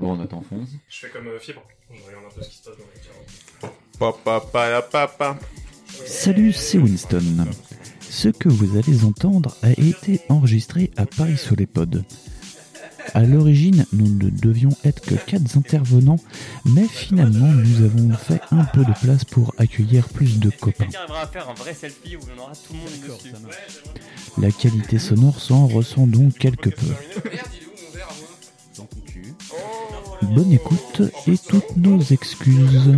Bon, on attend Fonz. Je fais comme euh, Fibre. Je regarde un peu ce qui se passe dans les tirs. Papa, papa, papa. Salut, c'est Winston. Ce que vous allez entendre a été enregistré à Paris sur les pods. À l'origine, nous ne devions être que quatre intervenants, mais finalement, nous avons fait un peu de place pour accueillir plus de copains. Quelqu'un arrivera à faire un vrai selfie où on aura tout le monde dessus. La qualité sonore s'en ressent donc quelque peu. Bonne écoute et toutes nos excuses.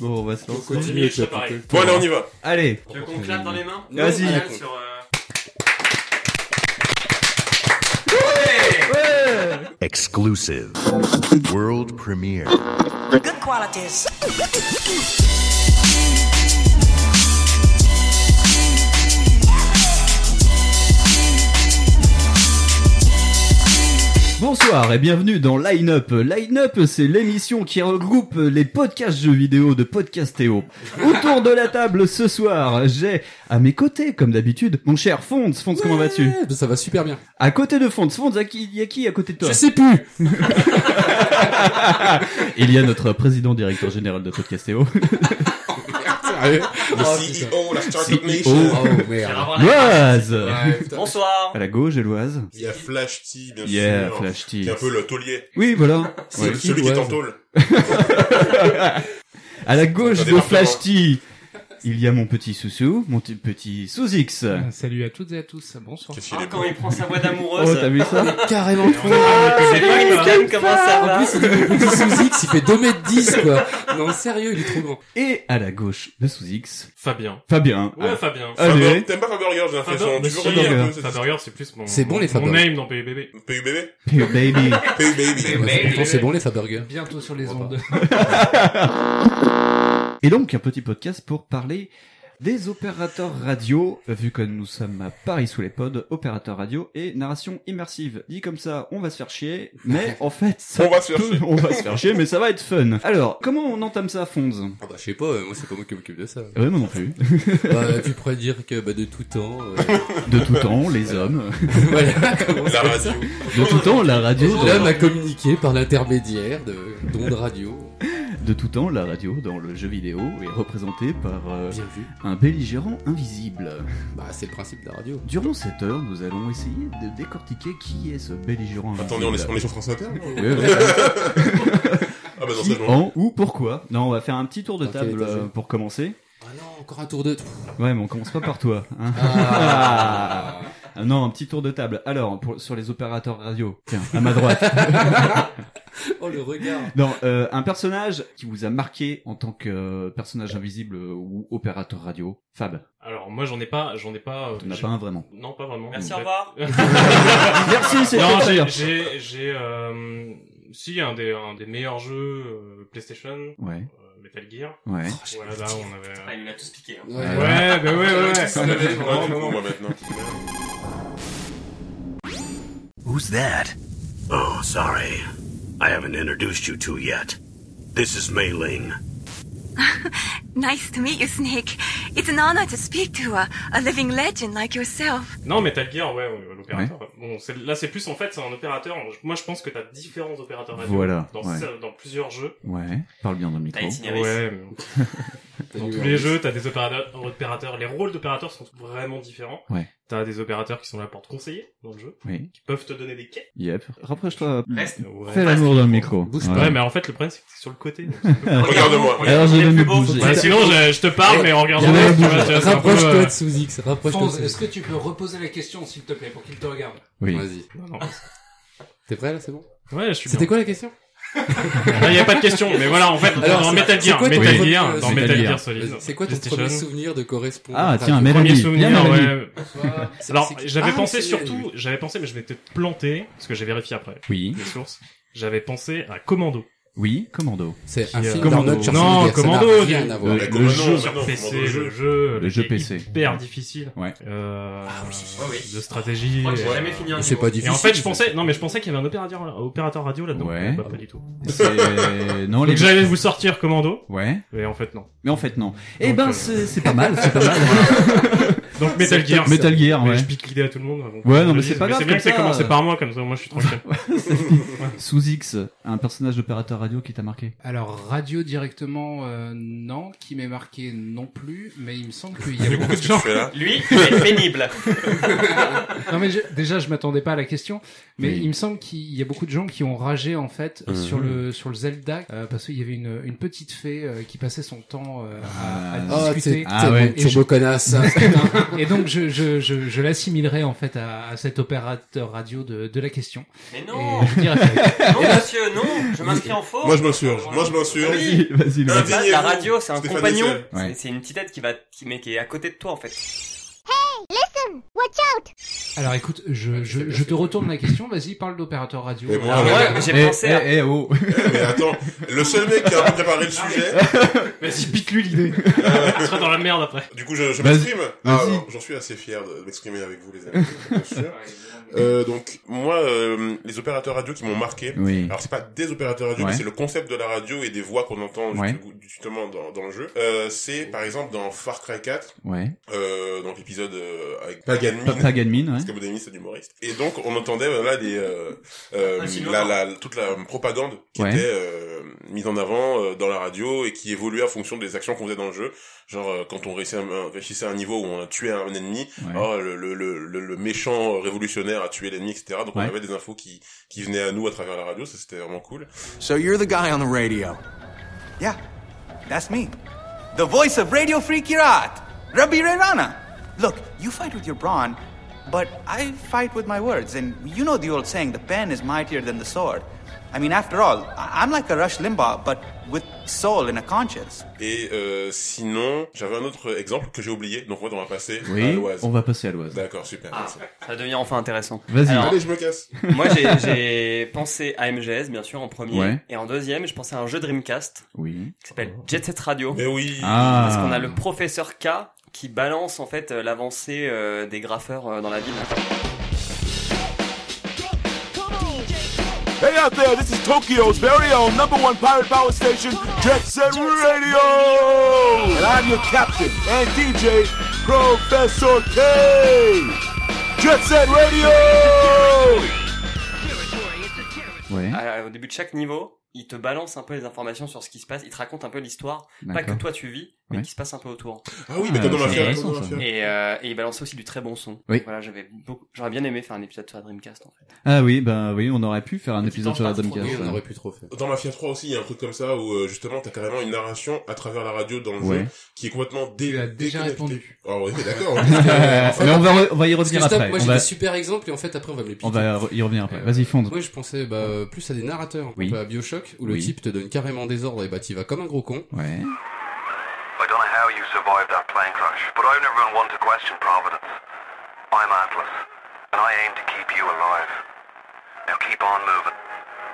Bon, on va se lancer. Continue, pareil. Bon, allez, on y va. Allez. Tu veux qu'on clappe dans les mains Vas-y. Sur, euh, Exclusive. World premiere. Good qualities. Bonsoir et bienvenue dans Line Up. Line Up, c'est l'émission qui regroupe les podcasts jeux vidéo de Podcastéo. Autour de la table ce soir, j'ai à mes côtés, comme d'habitude, mon cher Fonds. Fonds, comment vas-tu Ouais, Ça va super bien. À côté de Fonds, Fonds, à qui- il y a qui à côté de toi Je sais plus. Il y a notre président directeur général de Podcastéo, Le Oh, CEO, la Startup CEO. Nation. Oh merde. Loise. Bonsoir À la gauche, Éloise. Il y a Flash T, bien Yeah, sûr. Flash T. Qui est un peu le taulier. Oui, voilà. C'est Ouais. Celui qui est en Loise tôle. À la gauche de. Flash T, il y a mon petit Soussou, mon petit Sous-X. Salut à toutes et à tous. Bonsoir. Qu'est-ce qu'il Ah, Quand beau. il prend sa voix Oh, d'amoureuse. t'as vu ça Carrément trop. C'est pas Winston, comment ça En va plus, il est petit sous X, il fait 2 mètres 10 quoi. Non, sérieux, il est trop grand. Et à la gauche de Sous-X, Fabien. Fabien. Ouais, Ah, Fabien. Allez. Faber- T'aimes pas Faberger, j'ai l'impression. Tu veux relier un peu cette Faberger, c'est plus mon, C'est bon, les mon name dans PUBB. PUBB Pure baby. PUBB. Franchement, c'est bon les Fabergers. Bientôt sur les ondes. Et donc, un petit podcast pour parler des opérateurs radio, vu que nous sommes à Paris sous les pods, opérateurs radio et narration immersive. Dit comme ça, on va se faire chier, mais en fait, ça On va se faire chier. on va se faire chier, mais ça va être fun. Alors, comment on entame ça, Fonz? Ah bah je sais pas, euh, moi c'est pas moi qui m'occupe de ça. Ouais, moi non plus. bah, tu pourrais dire que bah, de tout temps, euh, De tout temps, les hommes. voilà, La radio. De tout temps, la radio. L'homme a communiqué par l'intermédiaire de d'ondes radio. De tout temps, la radio dans le jeu vidéo est représentée par euh, un belligérant invisible. Bah c'est le principe de la radio. Durant cette heure, nous allons essayer de décortiquer qui est ce belligérant invisible. Attendez, on est, on est sur France Inter ou- Ouais, ouais. Ah bah non, Qui, c'est bon. en, ou pourquoi Non, on va faire un petit tour de table euh, pour commencer. Ah non, encore un tour de... Ouais, mais on commence pas par toi. Hein. Ah. Ah, non, un petit tour de table. Alors, pour, sur les opérateurs radio, tiens, à ma droite. oh le regard. non, euh, un personnage qui vous a marqué en tant que euh, personnage invisible euh, ou opérateur radio. Fab, Alors, moi, j'en ai pas, j'en ai pas. euh, tu n'as j'ai- pas un vraiment. Non, pas vraiment. Merci, au revoir. Merci, c'est Non, j'ai, bien. j'ai, j'ai, euh, si, un des, un des meilleurs jeux euh, PlayStation, Ouais, euh, Metal Gear. ouais. Voilà, là, on avait. Ah, il l'a tous piqué. Hein. Ouais. Ouais, bah ouais, ouais, ouais. Vraiment, moi maintenant. Who's that? Oh, sorry. I haven't introduced you to yet. This is Mei Ling. Nice to meet you, Snake. It's an honor to speak to a, a living legend like yourself. Non, Metal Gear, ouais, ouais, l'opérateur. Bon, c'est, là, c'est plus en fait, c'est un opérateur. Moi, je pense que t'as différents opérateurs radio Voilà, dans, ouais. plusieurs jeux. Ouais, parle bien dans le micro. Ouais, dans tous les jeux, t'as des opérateurs, opérateurs. Les rôles d'opérateurs sont vraiment différents. Ouais. T'as des opérateurs qui sont là pour te conseiller dans le jeu, Oui, qui peuvent te donner des quêtes. yep. Rapproche-toi. Reste. Ouais. Fais l'amour dans le micro. Bouge. Ouais, mais en fait, le problème, c'est que c'est sur le côté. Regarde-moi. Alors, je vais plus me bouger. Bah, sinon, je, je te parle, mais en regardant. Ouais, Rapproche-toi euh, de sous X, rapproche-toi est-ce que tu peux reposer la question, s'il te plaît, pour qu'il te regarde Oui. Vas-y. Non, non. T'es prêt là, c'est bon Ouais, je suis C'était bien. quoi la question Là, y a pas de question, mais voilà, en fait, Alors, dans c'est- Metal c'est Gear, quoi ton Metal premier- Gear, euh, dans Metal Metal Gear Gear. Solid. C'est quoi ton PlayStation. premier souvenir de correspondant Ah, tiens, Mélanie. Premier Bien, souvenir, Mélanie. ouais. C'est- Alors, c'est- j'avais Ah, pensé c'est- surtout, j'avais pensé, mais je m'étais planté, parce que j'ai vérifié après, Oui. les sources. J'avais pensé à Commando. Oui, Commando. C'est un euh, film Commando. Non, Commando, rien du- à voir. Le- jeu sur PC, le jeu jeu, Le jeu PC. hyper difficile. Ouais. Euh, oui. de stratégie. Moi, j'ai et- jamais fini un C'est pas Et difficile. en fait, je pensais, non mais je pensais qu'il y avait un opérateur, opérateur radio là-dedans. Ouais. Bah, pas du tout. C'est... Non, les Donc j'allais vous sortir Commando, Ouais, mais en fait non. mais en fait non. Eh ben euh, c'est pas mal, c'est pas mal. Donc Metal Gear. Metal Gear, Mais ouais. je pique l'idée à tout le monde. donc, Ouais, non, mais c'est pas grave, C'est bien que c'est ça, commencé euh. par moi, comme ça moi je suis tranquille. Sous X, un personnage d'opérateur radio qui t'a marqué. Alors, radio directement, euh, non. Qui m'est marqué non plus. Mais il me semble qu'il y a beaucoup de gens. là Lui, il est pénible. Non, mais je- déjà, je m'attendais pas à la question. Mais Oui. il me semble qu'il y a beaucoup de gens qui ont ragé, en fait, Mhm. sur le, sur le Zelda. euh, parce qu'il y avait une, une petite fée euh, qui passait son temps euh, à, à Ah, Oh, discuter. t'es Ah ouais. turbo connasse. Et donc, je, je, je, je l'assimilerai, en fait, à, à cet opérateur radio de, de la question. Mais non, je dirais ça. non monsieur, non, je m'inscris en faux. Moi, je m'insurge. Moi, je m'insurge. Vas-y, vas-y. Un vas-y. La, la radio, c'est un Stéphane compagnon. C'est une petite tête qui va, qui, mais qui est à côté de toi en fait. Alors, écoute, je, je, je te retourne la question. Vas-y, parle d'opérateur radio. Mais moi, Ah ouais. ouais, mais j'ai Eh, pensé à. eh, eh, oh. Mais attends, le seul mec qui a préparé le sujet, Vas-y, pique-lui l'idée. Tu seras dans la merde après. du coup, je, je Vas-y. m'exprime. Ah, Vas-y. alors, J'en suis assez fier de m'exprimer avec vous, les amis. bien sûr. Euh, donc, moi, euh, les opérateurs radio qui m'ont marqué, Oui. Alors c'est pas des opérateurs radio, Ouais. mais c'est le concept de la radio et des voix qu'on entend Ouais. justement dans, dans le jeu. Euh, c'est par exemple dans Far Cry 4, Ouais. euh, donc l'épisode euh, avec Pagan Pa- Min, Paganmin, ouais. parce que c'est l'humoriste. Et donc on entendait voilà des euh, euh, sinon, la, la, toute la propagande qui Ouais. était euh, mise en avant euh, dans la radio et qui évoluait en fonction des actions qu'on faisait dans le jeu. Genre euh, quand on réussissait un, un- réussissait à un niveau où on tuait un ennemi, Ouais. oh, le, le, le, le- le méchant révolutionnaire a tué l'ennemi, etc. Donc on avait des infos qui, qui venaient à nous à travers la radio, ça c'était vraiment cool. So you're the guy on the radio. Yeah, that's me. The voice of Radio Free Kirat, Rabbi Rana. Look, you fight with your brawn, but I fight with my words. And you know the old saying, the pen is mightier than the sword. I mean, after all, I'm like a Rush Limbaugh, but with soul and a conscience. Et euh, sinon, j'avais un autre exemple que j'ai oublié, donc on va passer à Oui, l'Oise. on va passer à l'Oise. D'accord, super. Ah, ça devient enfin intéressant. Vas-y. Alors, Allez, je me casse. moi j'ai- j'ai pensé à MGS bien sûr en premier. Ouais. Et en deuxième, je pensais à un jeu Dreamcast Oui. qui s'appelle Jet Set Radio. Mais oui. Ah. Parce qu'on a le professeur K qui balance en fait euh, l'avancée euh, des graffeurs euh, dans la ville. Hey out there, this is Tokyo's very own number one pirate power station, Jet Set Radio! And I'm your captain and DJ, Professor K! Jet Set Radio! Ouais. À- au début de chaque niveau, il te balance un peu les informations sur ce qui se passe, il te raconte un peu l'histoire, pas que toi tu vis, mais Ouais. qui se passe un peu autour. Ah oui, mais comme dans Ah, dans la fière. Et, euh, et il balance aussi du très bon son. Oui. Voilà, j'avais beaucoup, j'aurais bien aimé faire un épisode sur la Dreamcast en fait. Ah oui, bah oui, on aurait pu faire un épisode sur la Dreamcast. Oui, on aurait pu trop faire. Dans Mafia 3 aussi, il y a un truc comme ça où euh, justement t'as carrément une narration à travers la radio dans le Ouais. jeu qui est complètement dé Tu as déjà répondu. Ah oui, d'accord. Mais on va, re- on va y revenir stop, après. moi j'ai va, des super exemples et en fait après on va me les piquer. on va y revenir après. Euh, Vas-y, fonde. Moi je pensais bah, plus à des narrateurs, Oui. un peu à Bioshock, où le Oui. type te donne carrément des ordres et bah t'y vas comme un gros con. Ouais. I don't know how you survived that plane crash, but I've never been one to question Providence. I'm Atlas, and I aim to keep you alive. Now keep on moving.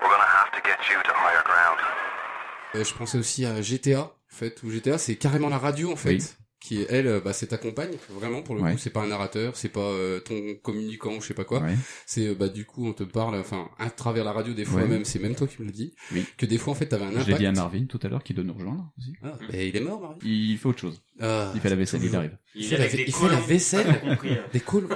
We're gonna have to get you to higher ground. Euh, je pensais aussi à GTA, en fait, où GTA c'est carrément la radio en fait. Oui. Qui est elle, euh, bah c'est ta compagne, vraiment pour le Ouais. coup, c'est pas un narrateur, c'est pas euh, ton communicant, je sais pas quoi. Ouais. C'est euh, bah du coup on te parle, enfin à travers la radio des fois Ouais. même, c'est même toi qui me le dis, Oui. que des fois en fait t'avais un impact. dit à Marvin tout à l'heure qui doit nous rejoindre aussi. Ah, il est mort, Marie. Il fait autre chose. Ah, Il fait la vaisselle, il arrive. Il fait, la, il fait la vaisselle, hein. des coules.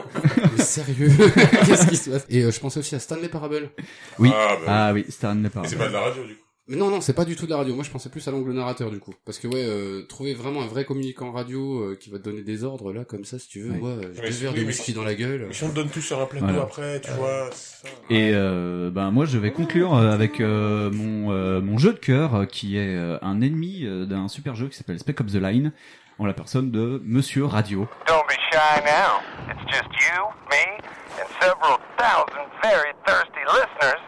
mais sérieux, qu'est-ce qui se passe? Et euh, je pensais aussi à Stanley Parable. Oui. Ah, bah, Ah oui, Stanley Parable. c'est pas de la radio du coup. Mais non, non, c'est pas du tout de la radio. Moi, je pensais plus à l'angle narrateur, du coup. Parce que, ouais, euh, trouver vraiment un vrai communicant radio euh, qui va te donner des ordres, là, comme ça, si tu veux. Ouais. Ouais, Mais deux c'est- verres de whisky dans la gueule. Mais si on te donne tout sur un plateau Voilà. après, tu vois. c'est ça. Et euh, ben moi je vais conclure euh, avec euh, mon euh, mon jeu de cœur euh, qui est euh, un ennemi euh, d'un super jeu qui s'appelle Spec Up the Line en la personne de Monsieur Radio. Don't be shy now. It's just you, me, and several thousand very thirsty listeners,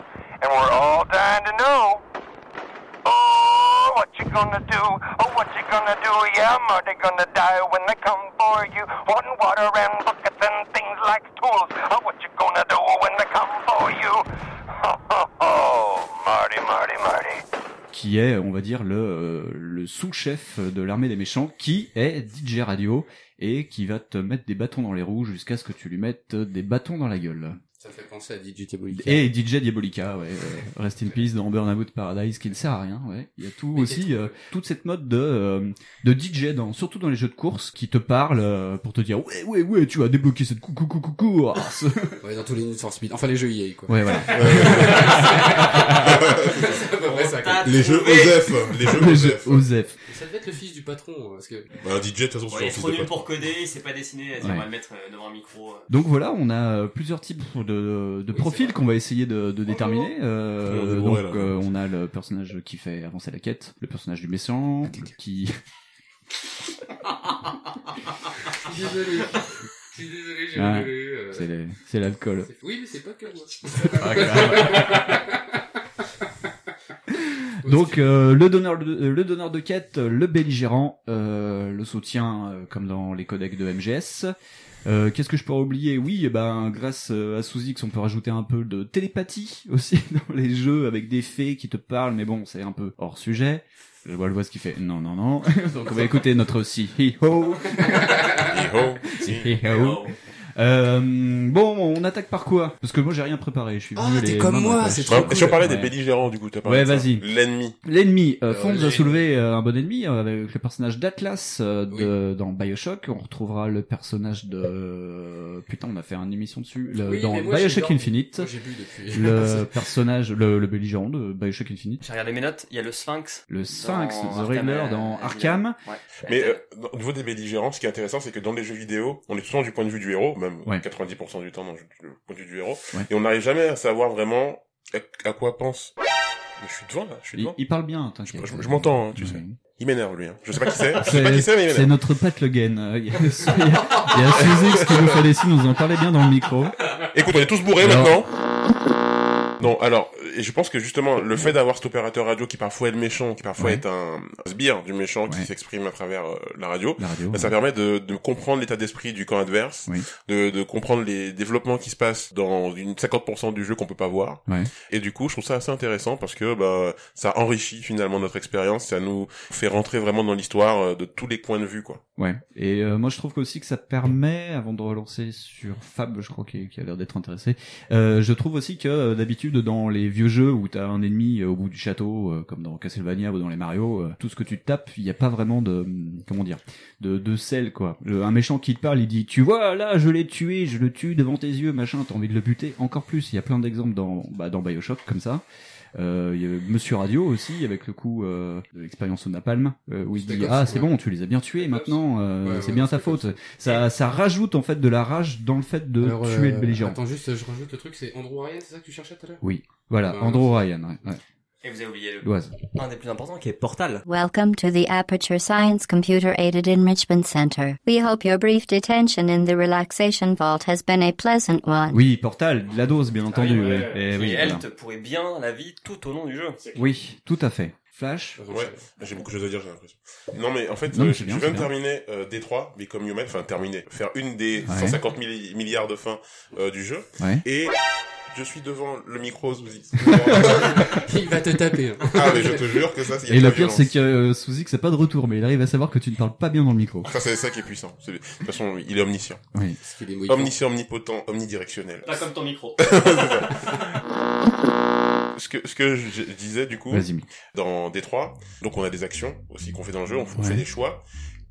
and we're all dying to know. Qui est, on va dire, le, euh, le sous-chef de l'armée des méchants, qui est DJ Radio et qui va te mettre des bâtons dans les roues jusqu'à ce que tu lui mettes des bâtons dans la gueule. Ça fait penser à DJ Diabolica. Et DJ Diabolica, ouais, Rest in Peace dans Burnout Paradise, qui ne sert à rien, ouais. Il y a tout aussi, euh, toute cette mode de euh, de DJ, dans, surtout dans les jeux de course, qui te parle euh, pour te dire ouais ouais ouais, tu as débloqué cette coucou coucou course. Ouais, dans tous les Need for Speed. Enfin, les jeux EA, quoi. Ouais, voilà. C'est à peu près ça, quoi. Les jeux OZEF, les jeux Les jeux OZEF. Ça devait être le fils du patron, parce que... Bah, un DJ, de toute façon, Ouais, il est trop nul pour coder, il sait pas dessiner, Ouais. on va le mettre euh, devant un micro. euh. Donc voilà, on a euh, plusieurs types de, de profils qu'on va essayer de, de déterminer. Euh, donc euh, on a le personnage qui fait avancer la quête, le personnage du méchant, qui Je suis désolé. Je suis désolé, j'ai Ah, euh. c'est l'alcool. Oui, mais c'est pas que moi. Donc euh, le donneur de, euh, le donneur de quête, le belligérant, euh, le soutien euh, comme dans les codecs de MGS. Euh, Qu'est-ce que je pourrais oublier? Oui, eh ben grâce euh, à Sous-X, on peut rajouter un peu de télépathie aussi dans les jeux avec des fées qui te parlent, mais bon, c'est un peu hors sujet. Je vois le voix ce qui fait non non non. Donc on va écouter notre si-hi-ho. Hi-ho. Si-hi-ho. Euh, bon, on attaque par quoi? Parce que moi j'ai rien préparé. Je suis Ah, venu t'es les comme mains dans moi, la poche. c'est trop Ouais, Si on parlait des Ouais. belligérants, du coup, t'as parlé Ouais, de ça. vas-y. L'ennemi. L'ennemi, euh, Euh, Fonds les- a soulevé euh, un bon ennemi euh, avec le personnage d'Atlas euh, de, dans Bioshock. On retrouvera le personnage de putain, on a fait une émission dessus le- Oui, dans mais moi, j'ai Bioshock dormi. Infinite. Moi, j'ai bu depuis. Le personnage, le, le belligérant de Bioshock Infinite. J'ai regardé mes notes, il y a le Sphinx. Le Sphinx, The Arkham, Riddler euh, dans Arkham. Ouais. Mais euh, au niveau des belligérants, ce qui est intéressant, c'est que dans les jeux vidéo, on est souvent du point de vue du héros, même Ouais. 90% du temps dans le vue du héros, Ouais. et on n'arrive jamais à savoir vraiment à, quoi pense. Mais je suis devant là, je suis Il, devant. il parle bien, t'inquiète. Je- je m'entends, hein, tu sais. Il m'énerve lui. Hein. Je sais pas qui c'est. Je sais pas qui c'est, mais il C'est m'énerve. notre Pat Le Guen. Euh, Il y a, il y a- il y a Suzix qui nous fait des signes, nous en parlait bien dans le micro. Écoute, on est tous bourrés Alors- maintenant. Non, alors, je pense que justement, le fait d'avoir cet opérateur radio qui parfois est le méchant, qui parfois Ouais. est un sbire du méchant qui s'exprime à travers euh, la radio, La radio. bah, ça permet de, de comprendre l'état d'esprit du camp adverse, Oui. de, de comprendre les développements qui se passent dans une 50% du jeu qu'on peut pas voir. Et du coup, je trouve ça assez intéressant parce que bah, ça enrichit finalement notre expérience, ça nous fait rentrer vraiment dans l'histoire euh, de tous les points de vue, quoi. Ouais. Et euh, moi je trouve aussi que ça permet, avant de relancer sur Fab, je crois qui, qui a l'air d'être intéressé, euh, je trouve aussi que euh, d'habitude dans les vieux jeux où t'as un ennemi au bout du château, comme dans Castlevania ou dans les Mario, tout ce que tu tapes, il n'y a pas vraiment de hum, comment dire, de, de sel quoi. Un méchant qui te parle, il dit tu vois là je l'ai tué, je le tue devant tes yeux, machin, t'as envie de le buter. Encore plus, il y a plein d'exemples dans bah, dans Bioshock comme ça. Euh, il y a Monsieur Radio aussi avec le coup euh, de l'expérience au napalm euh, où il dit ah c'est bon tu les as bien tués maintenant euh, Ouais, c'est ouais, bien ta faute. ça. Ça rajoute en fait de la rage dans le fait de Alors, tuer euh, le belligérant. Attends, juste, je rajoute le truc, c'est Andrew Ryan, c'est ça que tu cherchais tout à l'heure? Oui voilà Ouais, Andrew Ryan ouais. Et vous avez oublié. L'Oise. un des plus importants qui est Portal. Welcome to the Aperture Science Computer Aided Enrichment Center. We hope your brief detention in the relaxation vault has been a pleasant one. oui Portal la dose bien entendu oui, oui. ouais, Eh Qui, oui, elle, voilà. te pourrait bien la vie tout au long du jeu. oui tout à fait Flash Ouais, j'ai beaucoup de choses à dire, j'ai l'impression. Non, mais en fait, Non, mais euh, c'est je bien, viens de bien. terminer euh, Détroit, Become Human, enfin terminer, faire une des Ouais. 150 milli- milliards de fins euh, du jeu, ouais et je suis devant le micro sous Il va te taper. hein. Ah, mais je te jure que ça, c'est... et le pire c'est que euh, Suzy que c'est pas de retour mais il arrive à savoir que tu ne parles pas bien dans le micro Ça, c'est ça qui est puissant. De toute façon, il est omniscient. oui Parce qu'il est. Omniscient, omnipotent, omnidirectionnel. Pas comme ton micro. Ce que, ce que je disais, du coup, vas-y Mick. dans Détroit, donc on a des actions aussi qu'on fait dans le jeu, on, on Ouais. fait des choix.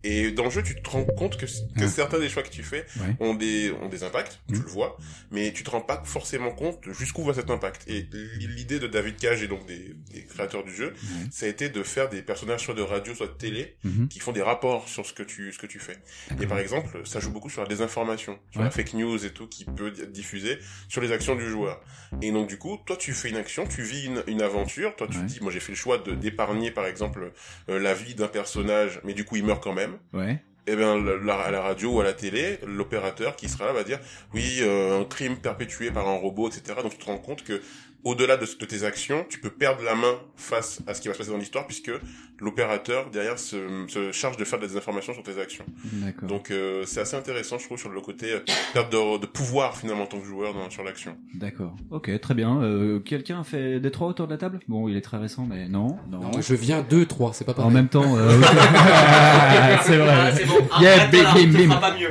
Et dans le jeu, tu te rends compte que, que Ouais. certains des choix que tu fais Ouais. ont des, ont des impacts, tu Mhm. le vois, mais tu te rends pas forcément compte jusqu'où va cet impact. Et l'idée de David Cage et donc des, des créateurs du jeu, ça a été de faire des personnages soit de radio, soit de télé, Mhm. qui font des rapports sur ce que tu, ce que tu fais. Et par exemple, ça joue beaucoup sur la désinformation, sur Ouais. la fake news et tout qui peut être diffusée sur les actions du joueur. Et donc du coup, toi tu fais une action, tu vis une, une aventure, toi tu dis, moi j'ai fait le choix de d'épargner par exemple euh, la vie d'un personnage, mais du coup il meurt quand même. Ouais eh la- à la radio ou à la télé, l'opérateur qui sera là va dire oui, euh, un crime perpétué par un robot, etc. Donc tu te rends compte que au-delà de, de tes actions, tu peux perdre la main face à ce qui va se passer dans l'histoire puisque l'opérateur derrière se, se charge de faire des informations sur tes actions. D'accord. Donc euh, c'est assez intéressant, je trouve, sur le côté euh, perte de, de pouvoir finalement en tant que joueur dans, sur l'action. D'accord. Ok, très bien. Euh, Quelqu'un a fait des trois autour de la table? Bon, il est très récent, mais non, non. Non, je viens 2, 3, c'est pas pareil. En même temps, euh, c'est vrai. Ah, c'est bon. Yeah, bim, pas mieux.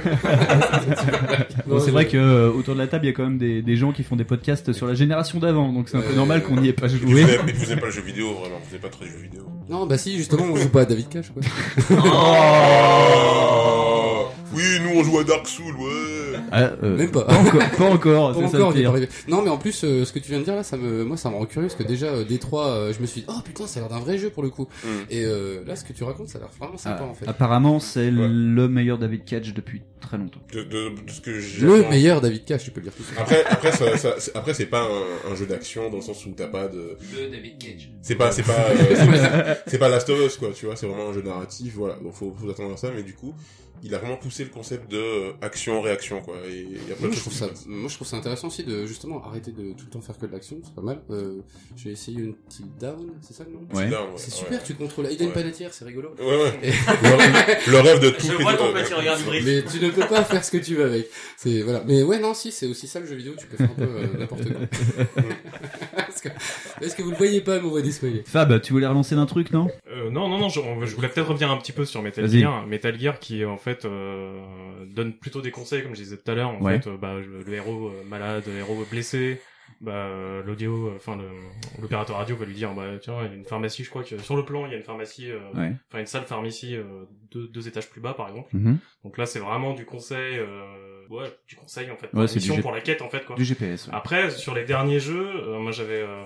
Bon, c'est vrai que euh, autour de la table, il y a quand même des, des gens qui font des podcasts sur la génération d'avant, donc c'est un peu normal qu'on n'y ait pas joué. puis vous n'aimez pas le jeu vidéo, vraiment, vous n'êtes pas très jeu vidéo. Non, bah si, justement, on joue pas à David Cage, quoi. Oh oui, nous on joue à Dark Souls, ouais. Ah, euh, Même pas. Pas encore, pas encore. Pas ça encore, arrivé. Non, mais en plus, euh, ce que tu viens de dire là, ça me, moi, ça me rend curieux parce que déjà, euh, Détroit, euh, je me suis dit, oh putain, ça a l'air d'un vrai jeu pour le coup. Mm. Et euh, là, ce que tu racontes, ça a l'air vraiment sympa Ah, en fait. Apparemment, c'est le meilleur David Cage depuis très longtemps. De, de, de ce que j'ai Le meilleur David Cage, tu peux le dire tout ça. Après, après, ça, ça- c'est- après, c'est pas un, un jeu d'action dans le sens où t'as pas de. Le David Cage. C'est pas, c'est pas, euh, c'est pas- c'est pas Last of Us quoi, tu vois. C'est vraiment un jeu narratif, voilà. Donc faut, faut attendre à ça, mais du coup, il a vraiment poussé le concept de euh, action réaction quoi. Et y a plein Moi je, trouve ça, moi je trouve ça intéressant aussi de justement arrêter de tout le temps faire que de l'action, c'est pas mal. Euh, j'ai essayé une Till Down, c'est ça le nom? Ouais. Ouais, C'est ouais. super, tu contrôles. Il a une Ouais. panetière, c'est rigolo. Ouais, ouais. Et- le, le rêve de tout Je vois ton petit regard. Mais tu ne peux pas faire ce que tu veux avec. C'est voilà. Mais ouais non si c'est aussi ça le jeu vidéo, tu peux faire un peu euh, n'importe quoi. Parce que- Est-ce que vous le voyez pas, m'envoie des spoilers Fab, tu voulais relancer d'un truc, non? Euh, non, non, non, je, je voulais peut-être revenir un petit peu sur Metal. Gear. Metal Gear qui, en fait, euh, donne plutôt des conseils, comme je disais tout à l'heure. En Ouais. fait, euh, bah, le héros euh, malade, le héros blessé, bah, euh, l'audio, euh, enfin, l'opérateur radio va lui dire, bah, tiens, il y a une pharmacie, je crois que sur le plan, il y a une pharmacie, euh, Ouais. enfin, une salle pharmacie euh, deux, deux étages plus bas, par exemple. Mhm. Donc là, c'est vraiment du conseil, euh, ouais, du conseil, en fait, Ouais, pour, la mission, G- pour la quête, en fait, quoi. Du GPS. ouais. Après, sur les derniers jeux, euh, moi, j'avais, euh,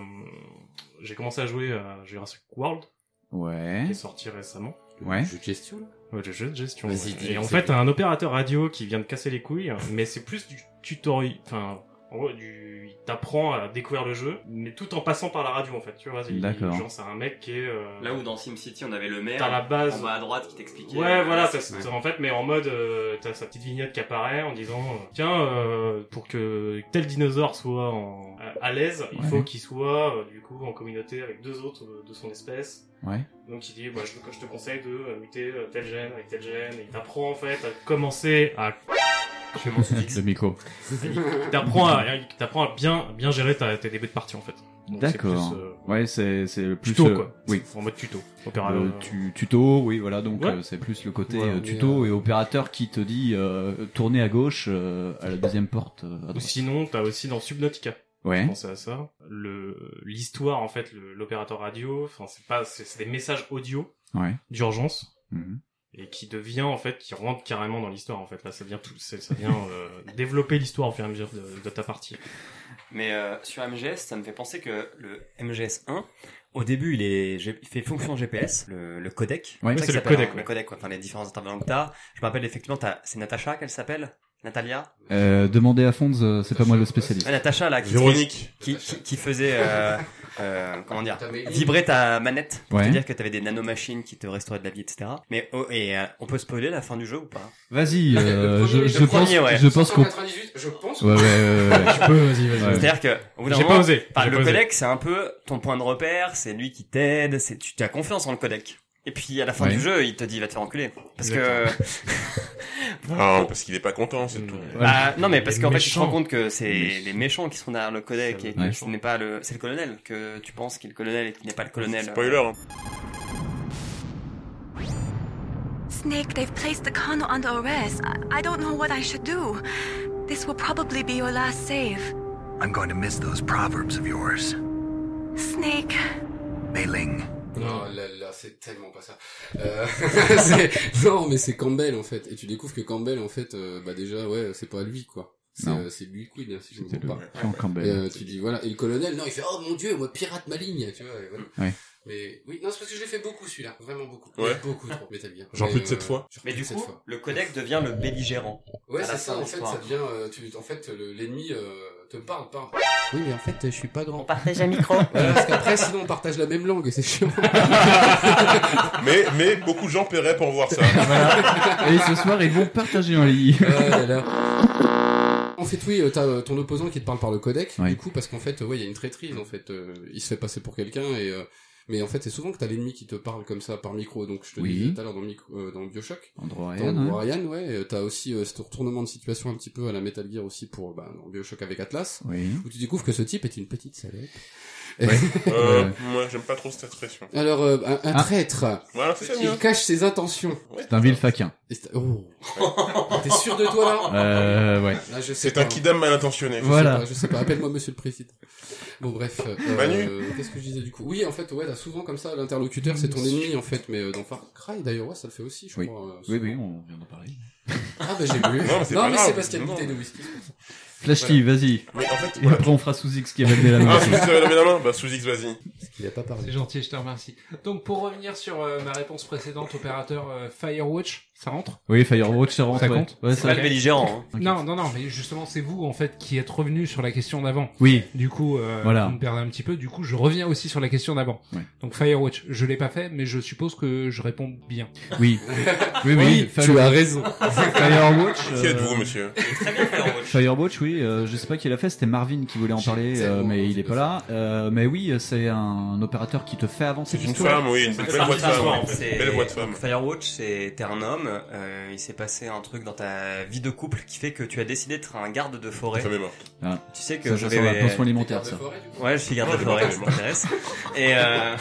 j'ai commencé à jouer à Jurassic World, Ouais. qui est sorti récemment. Ouais. Jeu de gestion là Ouais, le jeu de gestion. Vas-y, ouais. dis, Et en fait, t'as un opérateur radio qui vient de casser les couilles, mais c'est plus du tutoriel, enfin, en gros, du, il t'apprend à découvrir le jeu, mais tout en passant par la radio, en fait, tu vois. D'accord. Genre, c'est un mec qui est, euh, Là où dans SimCity on avait le maire T'as la base. en bas à droite qui t'expliquait. Ouais, euh, voilà, c'est- en fait, mais en mode, euh, t'as sa petite vignette qui apparaît en disant, euh, tiens, euh, pour que tel dinosaure soit en- à, l'aise, il Ouais. faut qu'il soit, euh, du coup, en communauté avec deux autres euh, de son espèce. Ouais. Donc il dit, bah, je, je te conseille de muter tel gène avec tel gène, et il t'apprend en fait à commencer à... Je dit. Le micro. Il t'apprend à, il t'apprend à bien, bien gérer ta, tes débuts de partie en fait. D'accord. euh, Ouais, c'est c'est plus tuto euh, quoi. Oui. En mode tuto. Euh, Opérateur. tu, tuto, oui, voilà, donc Ouais. euh, c'est plus le côté euh, tuto et opérateur qui te dit euh, tournez à gauche euh, à la deuxième porte. euh, à Ou sinon, t'as aussi dans Subnautica. Ouais. Pensez à ça. Le l'histoire en fait, l'opérateur radio, enfin c'est pas, c'est c'est des messages audio Ouais. d'urgence Mhm. Et qui devient en fait, qui rentre carrément dans l'histoire en fait. Là, ça vient tout, ça vient euh, développer l'histoire au fur et à mesure de, de ta partie. Mais euh, sur MGS, ça me fait penser que le MGS 1, au début, il, est, G- il fait fonction GPS, le, le codec. Ouais. c'est qu'il le codec, hein, ouais. Le codec, quoi. Enfin, les différents intervenants que t'as. Je me rappelle effectivement, t'as- c'est Natacha qu'elle s'appelle Natalia Euh, demandez à Fonz, euh, c'est pas moi le spécialiste. Ouais, Natacha, là, qui, Véronique. qui, qui, qui faisait, euh, euh, comment dire, vibrer ta manette pour Ouais. te dire que t'avais des nanomachines qui te restauraient de la vie, etc. Mais oh, et euh, on peut spoiler la fin du jeu ou pas? Vas-y, euh, je, premier- je pense, ouais. je pense qu'on. 198, je pense. Ouais, ouais, ouais, peux, vas-y, vas-y. Ouais. C'est-à-dire que, au bout d'un J'ai moment, pas osé. le pas osé. codec, c'est un peu ton point de repère, c'est lui qui t'aide, c'est, tu as confiance en le codec. Et puis, à la fin Ouais. du jeu, il te dit, va te faire enculer. Parce que, Ah, parce qu'il est pas content, c'est tout. Ouais. bah, non, mais parce qu'en fait, tu te rends compte que c'est Les- les méchants qui sont derrière le codec et que ce n'est pas le, c'est le colonel que tu penses qu'il est le colonel et qui n'est pas le colonel. Spoiler, hein. Snake, they've placed the colonel under arrest. I, I don't know what I should do. This will probably be your last save. I'm going to miss those proverbs of yours. Snake. Mei Ling. Non, là, là, c'est tellement pas ça. Euh, c'est- non, mais c'est Campbell en fait. Et tu découvres que Campbell en fait, euh, bah déjà, ouais, c'est pas lui quoi. C'est euh, lui Queen, hein, si je me C'était trompe le pas. Jean Campbell. Et euh, tu dis voilà. Et le colonel, non, il fait oh mon dieu, moi pirate ma ligne, tu vois. et voilà. Ouais. Mais oui, non, c'est parce que je l'ai fait beaucoup celui-là, vraiment beaucoup. Ouais. Beaucoup trop. Metal Gear. Genre Mais, plus de sept fois Mais plus du coup, fois. le codec devient le belligérant. Ouais, c'est ça. En fait, ça devient, euh, tu, en fait, le- l'ennemi, euh, te parle pas. Oui, mais en fait, je suis pas grand. On partage un micro. Voilà, parce qu'après, sinon, on partage la même langue c'est chiant. mais, mais beaucoup de gens paieraient pour voir ça. Et ce soir, ils vont partager un lit. Là là. En fait, oui, euh, t'as euh, ton opposant qui te parle par le codec, Ouais. du coup, parce qu'en fait, euh, ouais, il y a une traîtrise, en fait, euh, il se fait passer pour quelqu'un et euh, mais en fait, c'est souvent que t'as l'ennemi qui te parle comme ça par micro. Donc, je te Oui. disais tout à l'heure dans, micro- euh, dans Bioshock, Andrew dans Ryan, Andrew ouais. Euh, t'as aussi euh, ce retournement de situation un petit peu à la Metal Gear aussi pour bah, dans Bioshock avec Atlas, Oui. où tu découvres que ce type est une petite salope. Ouais. Euh, moi, j'aime pas trop cette expression. Alors, euh, un, un Ah. traître, Voilà, c'est ça, il bien. cache ses intentions. C'est un vil faquin. Et c'est- Oh. T'es sûr de toi là Euh, ouais. Ah, je sais C'est pas. un kidam mal intentionné. Je Voilà. sais pas, je sais pas. Appelle-moi Monsieur le Président. Bon, bref. euh, Manu Qu'est-ce que je disais du coup? Oui, en fait, ouais, souvent comme ça l'interlocuteur, c'est ton ennemi en fait. Mais euh, dans Far Cry, d'ailleurs, ouais, ça le fait aussi, je Oui. crois. euh, Oui, souvent. oui, on vient d'en parler. Ah bah j'ai vu. Non, mais c'est pas mais grave. c'est parce qu'il y a une Non. bouteille de whisky. Flashly, vas-y. Mais en fait, Et voilà. après, on fera sous X qui va lever la main. Ah, sous X avait levé la main Bah, sous X, vas-y. Parce qu'il a pas parlé. C'est gentil, je te remercie. Donc pour revenir sur euh, ma réponse précédente, opérateur euh, Firewatch, ça rentre? Oui, Firewatch, ça rentre. Ça ouais. compte? Ouais, C'est ça pas le belligérant. Hein. Non, non, non, mais justement c'est vous en fait qui êtes revenu sur la question d'avant. Oui. Du coup, euh, Voilà. vous me perdez un petit peu. Du coup, je reviens aussi sur la question d'avant. Ouais. Donc Firewatch, je l'ai pas fait, mais je suppose que je réponds bien. Oui. Oui, oui. Oui, tu as raison. Firewatch. Qui euh, êtes-vous, monsieur? Très bien Firewatch. Firewatch, oui, euh, je sais pas qui l'a fait, c'était Marvin qui voulait en parler, euh, mais il est pas là. Euh, mais oui, c'est un opérateur qui te fait avancer C'est une femme, oui, une belle voix de femme. Belle voix de femme. Firewatch, c'est un homme. Euh, il s'est passé un truc dans ta vie de couple qui fait que tu as décidé d'être un garde de forêt. femme est morte. Ah, Tu sais que ça, je sent la vais. pension alimentaire, ça. Ouais, je suis garde de Ouais, forêt, ouais, ça ouais. m'intéresse. Et euh,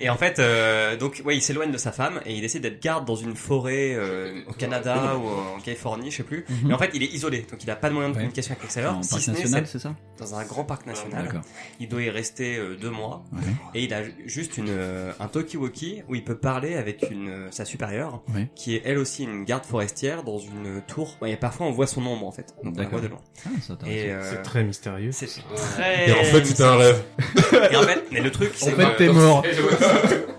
et en fait, euh, donc ouais, il s'éloigne de sa femme et il décide d'être garde dans une forêt euh, au Canada ou en Californie, je sais plus. Mhm. Mais en fait, il est isolé, donc il a pas de moyen de Ouais. communication avec l'extérieur. Si parc national, c'est ça? dans un grand parc national. Il doit y rester euh, deux mois Ouais. et il a juste une euh, un talkie-walkie où il peut parler avec une euh, sa supérieure Ouais. qui est elle aussi une garde forestière dans une tour. Et parfois on voit son ombre en fait, donc on la D'accord. voit de loin. Ah, c'est euh, C'est très mystérieux. c'est très Et en fait, c'était un rêve. et en fait, mais le truc, En c'est fait, que t'es mort.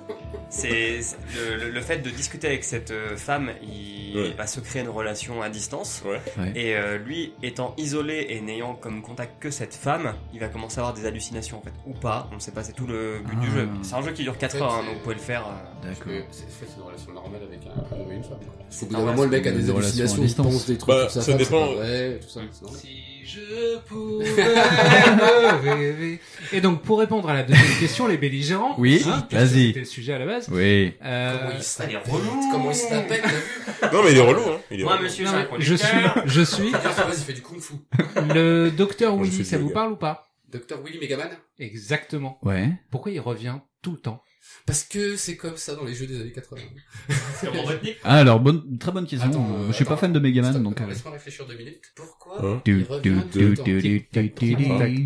c'est le, le- le fait de discuter avec cette euh, femme, il Ouais. va se créer une relation à distance. Ouais. Ouais. Et euh, lui, étant isolé et n'ayant comme contact que cette femme, il va commencer à avoir des hallucinations en fait, ou pas. On ne sait pas. C'est tout le but du Ah. jeu. C'est un jeu qui dure 4 En fait, heures, hein, donc vous pouvez le faire. euh, D'accord. c'est une relation normale avec un, un homme et une femme. Au C'est bout un d'un moment, le mec a des hallucinations, il distance. pense des trucs Bah, sa ça dépend. c'est pas vrai, tout ça. Je pouvais me rêver. Et donc, pour répondre à la deuxième question, les belligérants. Oui, hein, vas-y. C'était le sujet à la base. Oui. Euh, Comment il se elle est tape- relou. Comment il vu Non, mais il est relou, hein. Il est Moi, relou. monsieur, non, un je suis, je suis Vas-y, du kung fu. le docteur Willy. Ça vous parle ou pas Docteur Willy Megaman Exactement. Ouais. Pourquoi il revient tout le temps Parce que c'est comme ça dans les jeux des années 80. C'est Robotnik. Ah, alors, bonne, très bonne question. Attends, euh, je suis pas fan de Megaman, Stop, donc. euh, Laisse-moi réfléchir deux minutes. Pourquoi Hein il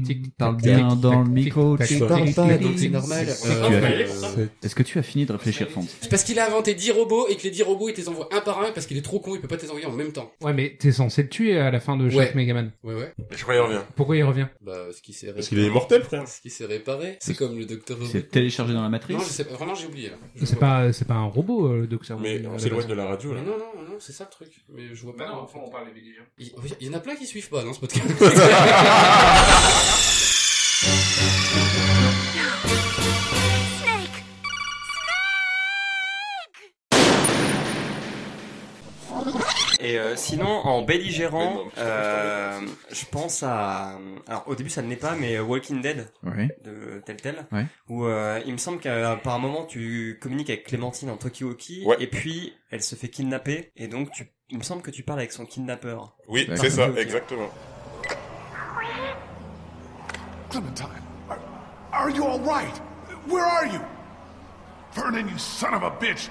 tic-tac, bien dans le micro. tu parles pas, donc c'est normal. Tu Euh, euh, Est-ce que tu as fini de réfléchir, Font C'est parce qu'il a inventé 10 robots et que les 10 robots, il te les envoie un par un parce qu'il est trop con, il peut pas te les envoyer en même temps. Ouais, mais t'es censé le tuer à la fin de chaque. Megaman. Ouais, ouais. Je crois qu'il revient. Pourquoi il revient? Bah, ce qui s'est Parce qu'il est immortel, frère. Ce qui s'est réparé. C'est comme le docteur C'est téléchargé dans la Non, je matrice sais pas. Vraiment, j'ai oublié, là. C'est pas, c'est pas un robot, euh, le docteur Mais on s'éloigne de la radio, là. Non, non, non, c'est ça le truc. Mais je vois pas. Non, en enfin, fait. on parle des. Il il y en a plein qui suivent pas, non, ce podcast. Et euh, sinon, en belligérant, non, euh, je pense à. Alors au début ça ne l'est pas, mais Walking Dead Ouais. de tel tel. Ouais. Où euh, il me semble qu'à par un moment tu communiques avec Clémentine en Tokiwoki Ouais. et puis elle se fait kidnapper et donc tu. Il me semble que tu parles avec son kidnappeur. Oui, c'est ça, exactement. Clementine, are, are you all right? Where are you? Vernon, you son of a bitch!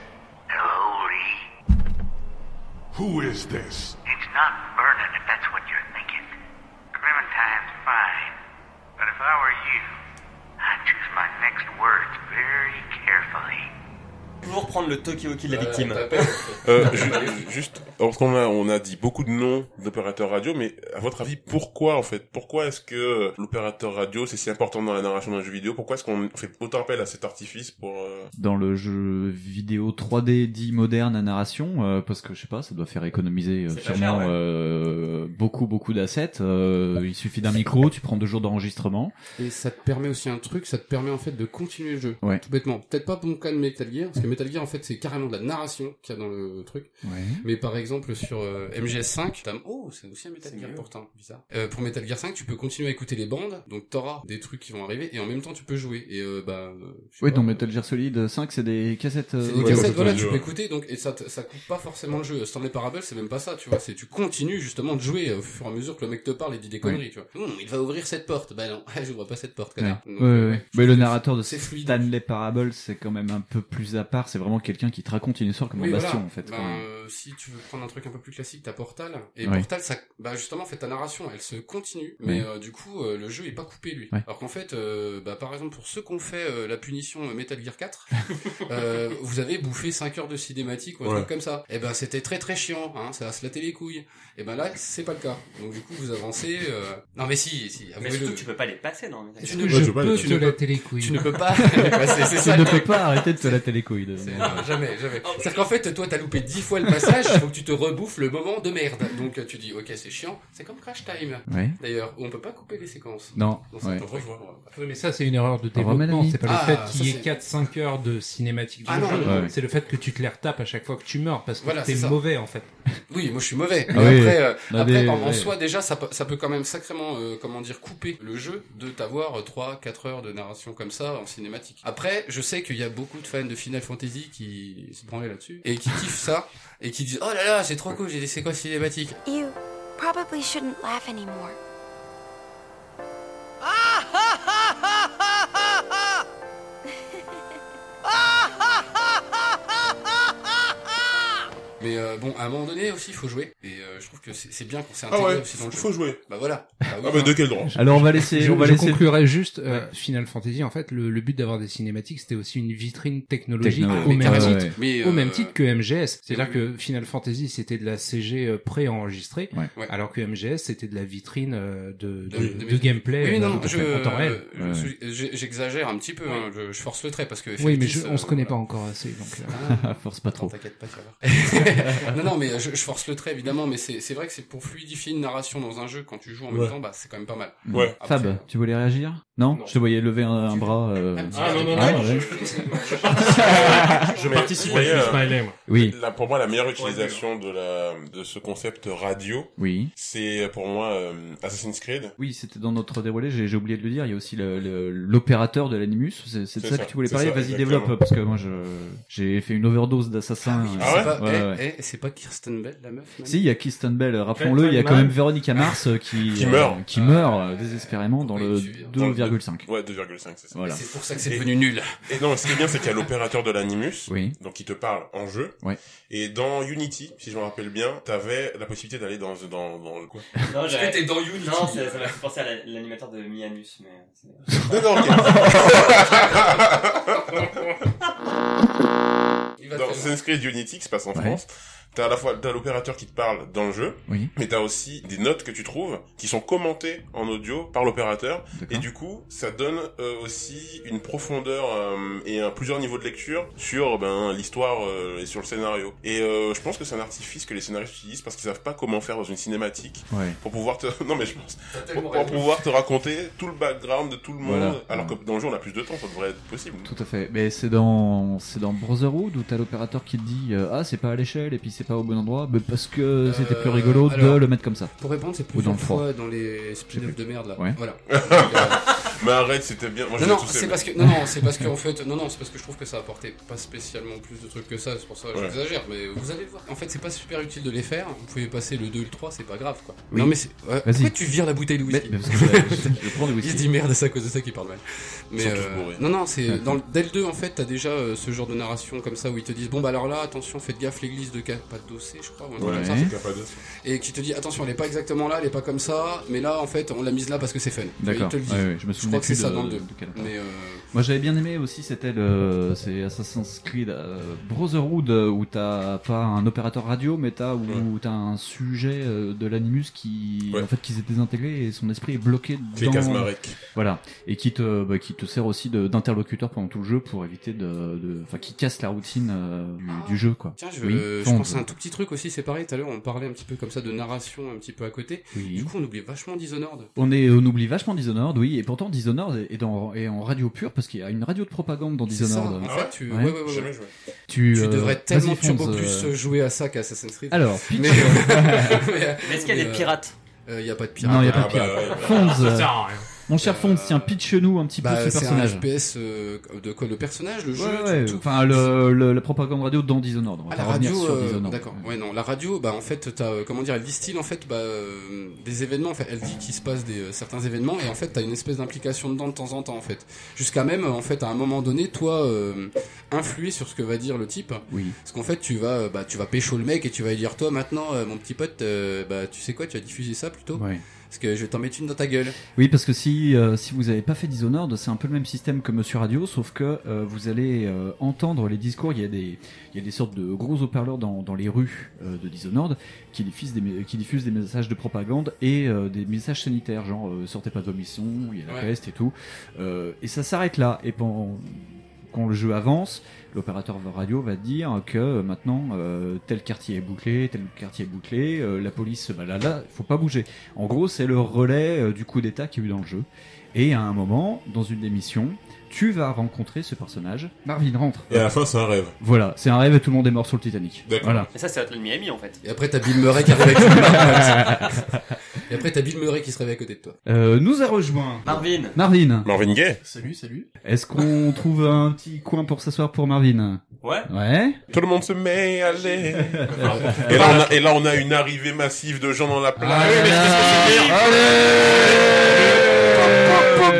Hello. Who is this? It's not Vernon, if that's what you're thinking. Clementine's fine. But if I were you, I'd choose my next words very carefully. Toujours prendre le Tokiwoki de la victime. Euh, ju- juste Alors, qu'on a, on a dit beaucoup de noms d'opérateurs radio, mais à votre avis, pourquoi en fait? Pourquoi est-ce que l'opérateur radio c'est si important dans la narration d'un jeu vidéo? Pourquoi est-ce qu'on fait autant appel à cet artifice pour euh, Dans le jeu vidéo 3D dit moderne à narration, euh, parce que je sais pas, ça doit faire économiser euh, sûrement cher, ouais. euh, beaucoup beaucoup d'assets. Euh, il suffit d'un micro, tu prends deux jours d'enregistrement. Et ça te permet aussi un truc, ça te permet en fait de continuer le jeu. Ouais. Tout bêtement. Peut-être pas pour mon cas de Metal Gear, parce que Metal Gear en fait c'est carrément de la narration qu'il y a dans le truc. Ouais. Mais par exemple sur euh, MGS5, t'as... oh c'est aussi un Metal Gear mieux. pourtant, bizarre. Euh, pour Metal Gear 5, tu peux continuer à écouter les bandes, donc t'auras des trucs qui vont arriver et en même temps tu peux jouer. Et euh, bah, Oui, dans Metal Gear Solid 5, c'est des cassettes. euh, C'est des Ouais, cassettes, voilà, tu peux écouter, donc, et ça, ça coupe pas forcément le jeu. Stanley Parable, c'est même pas ça, tu vois, c'est, tu continues justement de jouer au fur et à mesure que le mec te parle et dit des conneries, tu vois. Hum, il va ouvrir cette porte. Bah non, j'ouvre pas cette porte, connard. Ouais, Donc, ouais, ouais. Mais le narrateur de c'est. Stanley Parable, c'est quand même un peu plus à part. C'est vraiment quelqu'un qui te raconte une histoire comme Oui, un bastion, voilà. en fait. Ben, quand même. euh, si tu veux prendre un truc un peu plus classique, t'as Portal. Et Ouais. Portal, ça, bah justement, en fait, ta narration, elle se continue, mais Ouais. euh, du coup, euh, le jeu est pas coupé lui. Ouais. Alors qu'en fait, euh, bah par exemple, pour ceux qui ont fait euh, la punition euh, Metal Gear 4, euh, vous avez bouffé 5 heures de cinématique ou un Ouais. truc comme ça. Et ben c'était très très chiant, hein, ça va se latter les couilles. Et ben là, c'est pas le cas. Donc du coup, vous avancez. euh, Non mais si, si. Mais surtout, tu peux pas les passer dans Metal Tu ne, Je je peux peux pas- te latter les couilles. tu ne peux pas. Ouais, c'est c'est ça Tu le ne peux pas arrêter de te latter les couilles. non, jamais, jamais. C'est-à-dire qu'en fait, toi, t'as loupé dix fois le passage, il faut que tu te rebouffes le moment de merde. Donc, tu dis, ok, c'est chiant. C'est comme Crash Time, Ouais. d'ailleurs, on peut pas couper les séquences. Non. Donc, Ouais. Oui, mais ça, c'est une erreur de développement. C'est pas Ah, le ça, fait qu'il y ait c'est- 4-5 heures de cinématique Ah non, jeu. C'est le fait que tu te les retapes à chaque fois que tu meurs parce que Voilà, t'es mauvais, en fait. Oui, moi je suis mauvais. Ah Mais oui. après, euh, après des- en, soi, déjà, ça, peut- ça peut quand même sacrément, euh, comment dire, couper le jeu de t'avoir 3-4 heures de narration comme ça en cinématique. Après, je sais qu'il y a beaucoup de fans de Final Fantasy qui se branlaient là-dessus et qui kiffent ça et qui disent, oh là là, c'est trop cool, j'ai des séquences cinématiques. À un moment donné aussi, il faut jouer. Et euh, je trouve que c'est bien qu'on s'est Ah intégré ouais, aussi dans le jeu. faut jouer. Bah voilà. Bah oui, Ah bah hein. de quel droit Alors on va laisser, Je, on va je laisser. conclurai juste, euh, Ouais. Final Fantasy, en fait, le, le but d'avoir des cinématiques, c'était aussi une vitrine technologique Techno, au, mais même titre, Mais, au euh, même titre que MGS. C'est-à-dire oui, que Final Fantasy, c'était de la CG euh, pré-enregistrée, Ouais. Ouais. alors que MGS, c'était de la vitrine euh, de, de, De- de de- gameplay Oui, euh, non, en je, temps réel. Ouais. j'exagère un petit peu, hein, je, je force le trait parce que. Oui, mais euh, on se connaît pas encore assez, donc. euh, Ah, Force pas trop. Non, t'inquiète pas, tu vas voir. Non, mais je, je force le trait évidemment, mais c'est c'est vrai que c'est pour fluidifier une narration dans un jeu quand tu joues en Ouais. même temps, bah c'est quand même pas mal. Ouais. Après, Fab, tu voulais réagir? Non, Non. Je te voyais lever un, un bras. euh, Ah non, non, non, Ah, non, ouais. je, je ce euh. Oui, Là, pour moi, la meilleure utilisation de la de ce concept radio, oui. c'est pour moi euh, Assassin's Creed. Oui, c'était dans notre déroulé, j'ai oublié de le dire, il y a aussi l'opérateur de l'Animus, c'est de ça, ça, que tu voulais parler, vas-y développe, parce que moi je j'ai fait une overdose d'assassins. oui, euh, Ah c'est ouais pas, Ouais, eh, ouais. eh, c'est pas Kirsten Bell, la meuf même Si, il y a Kristen Bell, rappelons-le, il y a quand même Véronica Mars euh, qui, Qui meurt. qui meurt euh, désespérément dans le tu- dans le- 2,5. Ouais, 2,5, c'est ça. Voilà. C'est pour ça que c'est devenu nul. Et non, ce qui est bien, c'est qu'il y a l'opérateur de l'Animus, Oui. donc qui te parle en jeu. Ouais. Et dans Unity, si je me rappelle bien, t'avais la possibilité d'aller dans dans dans le quoi? Non, j'avais- que t'es dans Unity Non, ça ça m'a fait penser à la- l'animateur de Mianus, mais. c'est- D'accord, ok. Dans Assassin's Creed Unity qui se passe en Ouais. France, t'as à la fois t'as l'opérateur qui te parle dans le jeu, Oui. mais t'as aussi des notes que tu trouves qui sont commentées en audio par l'opérateur et du coup ça donne euh, aussi une profondeur euh, et un plusieurs niveaux de lecture sur ben l'histoire euh, et sur le scénario. Et euh, je pense que c'est un artifice que les scénaristes utilisent parce qu'ils savent pas comment faire dans une cinématique Ouais. pour pouvoir te non mais je pense pour, pouvoir te raconter tout le background de tout le monde Voilà. alors que dans le jeu on a plus de temps ça devrait être possible. Tout à fait. Mais c'est dans c'est dans Brotherhood où t'as l'opérateur qui te dit euh, ah c'est pas à l'échelle et puis c'est pas au bon endroit, mais parce que c'était plus Euh, rigolo de le mettre comme ça. Pour répondre, c'est Ou dans plusieurs le froid. fois dans les spin-offs de merde là. Ouais. Voilà. Mais arrête c'était bien. Moi non, non, c'est parce que non, non, c'est parce qu'en fait, non, non, c'est parce que je trouve que ça apportait pas spécialement plus de trucs que ça. C'est pour ça que Ouais. j'exagère, mais vous allez le voir. En fait, c'est pas super utile de les faire. Vous pouvez passer le 2 et le 3, c'est pas grave, quoi. Oui. Non, mais c'est. ouais, Vas-y. pourquoi tu vires la bouteille de Mais, whisky mais parce que je, je prends du Il se dit merde, c'est à cause de ça qu'il parle mal. Mais euh, non, non, c'est dans le, dès le 2 en fait, t'as déjà euh, ce genre de narration comme ça où ils te disent bon bah alors là, attention, faites gaffe, l'église de Cappadoce, je crois, ou un truc Ouais. comme ça. Et qui te dit attention, elle est pas exactement là, elle est pas comme ça, mais là en fait, on l'a mise là parce que c'est fun. D'accord. Ouais, ouais, je me Je souviens crois que c'est plus ça de- dans le 2. de quel acteur. Mais euh, Moi j'avais bien aimé aussi, c'était le, c'est Assassin's Creed euh, Brotherhood euh, où t'as pas un opérateur radio, mais t'as où t'as un sujet de l'animus qui, Ouais. en fait, qui s'est désintégré et son esprit est bloqué dans. Voilà, et qui te, bah, qui te sert aussi de- d'interlocuteur pendant tout le jeu pour éviter de, de- enfin, qui casse la routine euh, du, du jeu quoi. Tiens, je, Oui, je pense à un tout petit truc aussi, c'est pareil, tout à l'heure on parlait un petit peu comme ça de narration un petit peu à côté. Oui. Du coup on oublie vachement Dishonored. On, est, on oublie vachement Dishonored, oui, et pourtant Dishonored est, dans, est en radio pure parce qu'il y a une radio de propagande dans ça, Dishonored. en fait, tu, ouais, ouais, ouais, Jamais ouais. joué. Tu, Tu euh, devrais tellement turbo euh, plus jouer à ça qu'à Assassin's Creed. Alors, pitch. mais, Mais est-ce qu'il y a des pirates Il y a pas de pirates. Non, il n'y a pas Ah de pirate. bah. Fonz, Euh, mon cher Fonz, tiens, pitch-nous un petit peu Bah, ce c'est un personnage. FPS euh, de quoi Le personnage, le jeu, Ouais, tout- ouais, tout, enfin, le, le- la propagande radio dans Dishonored. On va Ah, la radio, euh, d'accord. Ouais, non, la radio, bah en fait, t'as, euh, comment dire, elle distille en fait, bah, euh, des événements. En fait, elle dit qu'il se passe des euh, certains événements et en fait, t'as une espèce d'implication dedans de temps en temps, en fait, jusqu'à même, en fait, à un moment donné, toi, euh, influer sur ce que va dire le type. Oui. Parce qu'en fait, tu vas, euh, bah, tu vas pécho le mec et tu vas lui dire, toi, maintenant, euh, mon petit pote, euh, bah, tu sais quoi, tu vas diffuser ça plutôt, Ouais. Parce que je vais t'en mettre une dans ta gueule? Oui, parce que si, euh, si vous avez pas fait Dishonored, c'est un peu le même système que Monsieur Radio, sauf que euh, vous allez euh, entendre les discours. Il y a des, il y a des sortes de gros haut-parleurs dans, dans les rues euh, de Dishonored qui diffusent des, qui diffusent des messages de propagande et euh, des messages sanitaires, genre euh, sortez pas de vos missions, il y a la Ouais. peste et tout. Euh, et ça s'arrête là. Et pendant, quand le jeu avance, l'opérateur radio va dire que euh, maintenant euh, tel quartier est bouclé, tel quartier est bouclé, euh, la police, bah là, là, faut pas bouger. En gros, c'est le relais du coup d'état qu'il y a eu dans le jeu. Et à un moment, dans une des missions, tu vas rencontrer ce personnage. Marvin rentre. Et à la fin, c'est un rêve. Voilà, c'est un rêve et tout le monde est mort sur le Titanic. Voilà. Et ça, c'est Hotline Miami en fait. Et après, t'as Bill Murray qui arrive avec. Et après, t'as Bill Murray qui se réveille à côté de toi. Euh, nous a rejoint Marvin. Marvin. Marvin Gaye. Salut, salut. Est-ce qu'on trouve un petit coin pour s'asseoir pour Marvin? Ouais. Ouais. Tout le monde se met à aller. et, là, on a, et là, on a une arrivée massive de gens dans la plage.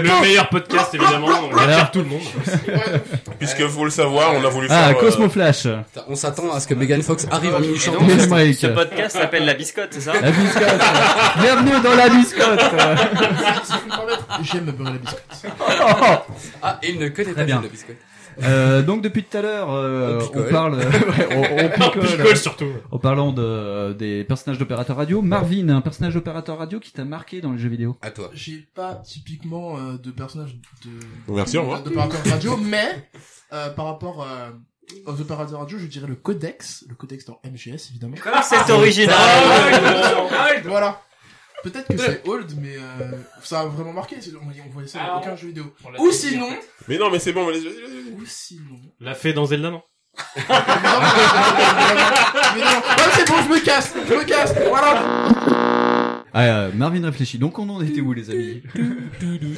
Le meilleur podcast, évidemment. On attire tout le monde. Puisque faut le savoir, on a voulu Ah, faire. euh, Cosmo Flash. On s'attend à ce que Megan Fox arrive en mini ce- podcast s'appelle La Biscotte, c'est ça La biscotte. Bienvenue dans la biscotte. J'aime me beurrer la biscotte. Ah, et il ne connaît pas bien. bien la biscotte. Euh, donc depuis tout à l'heure, euh, On parle, ouais, on, on picole, Picole surtout. en parlant de des personnages d'opérateurs radio. Marvin, un personnage d'opérateur radio qui t'a marqué dans les jeux vidéo? À toi. J'ai pas typiquement euh, de personnage de revoir. d'opérateur radio, mais euh, par rapport euh, aux opérateurs radio, je dirais le codex, le codex dans MGS évidemment. Comme c'est original. Voilà. Peut-être que c'est old, mais euh, ça a vraiment marqué. On, voyait ça dans aucun jeu vidéo. Ou fait sinon, Mais non, mais c'est bon, vas-y, vas-y, vas-y. ou sinon. L'a fait dans Zelda, non mais non, mais non. Ah, c'est bon, je me casse, je me casse. Voilà. Ah, euh, Marvin réfléchit. Donc on en était où les amis?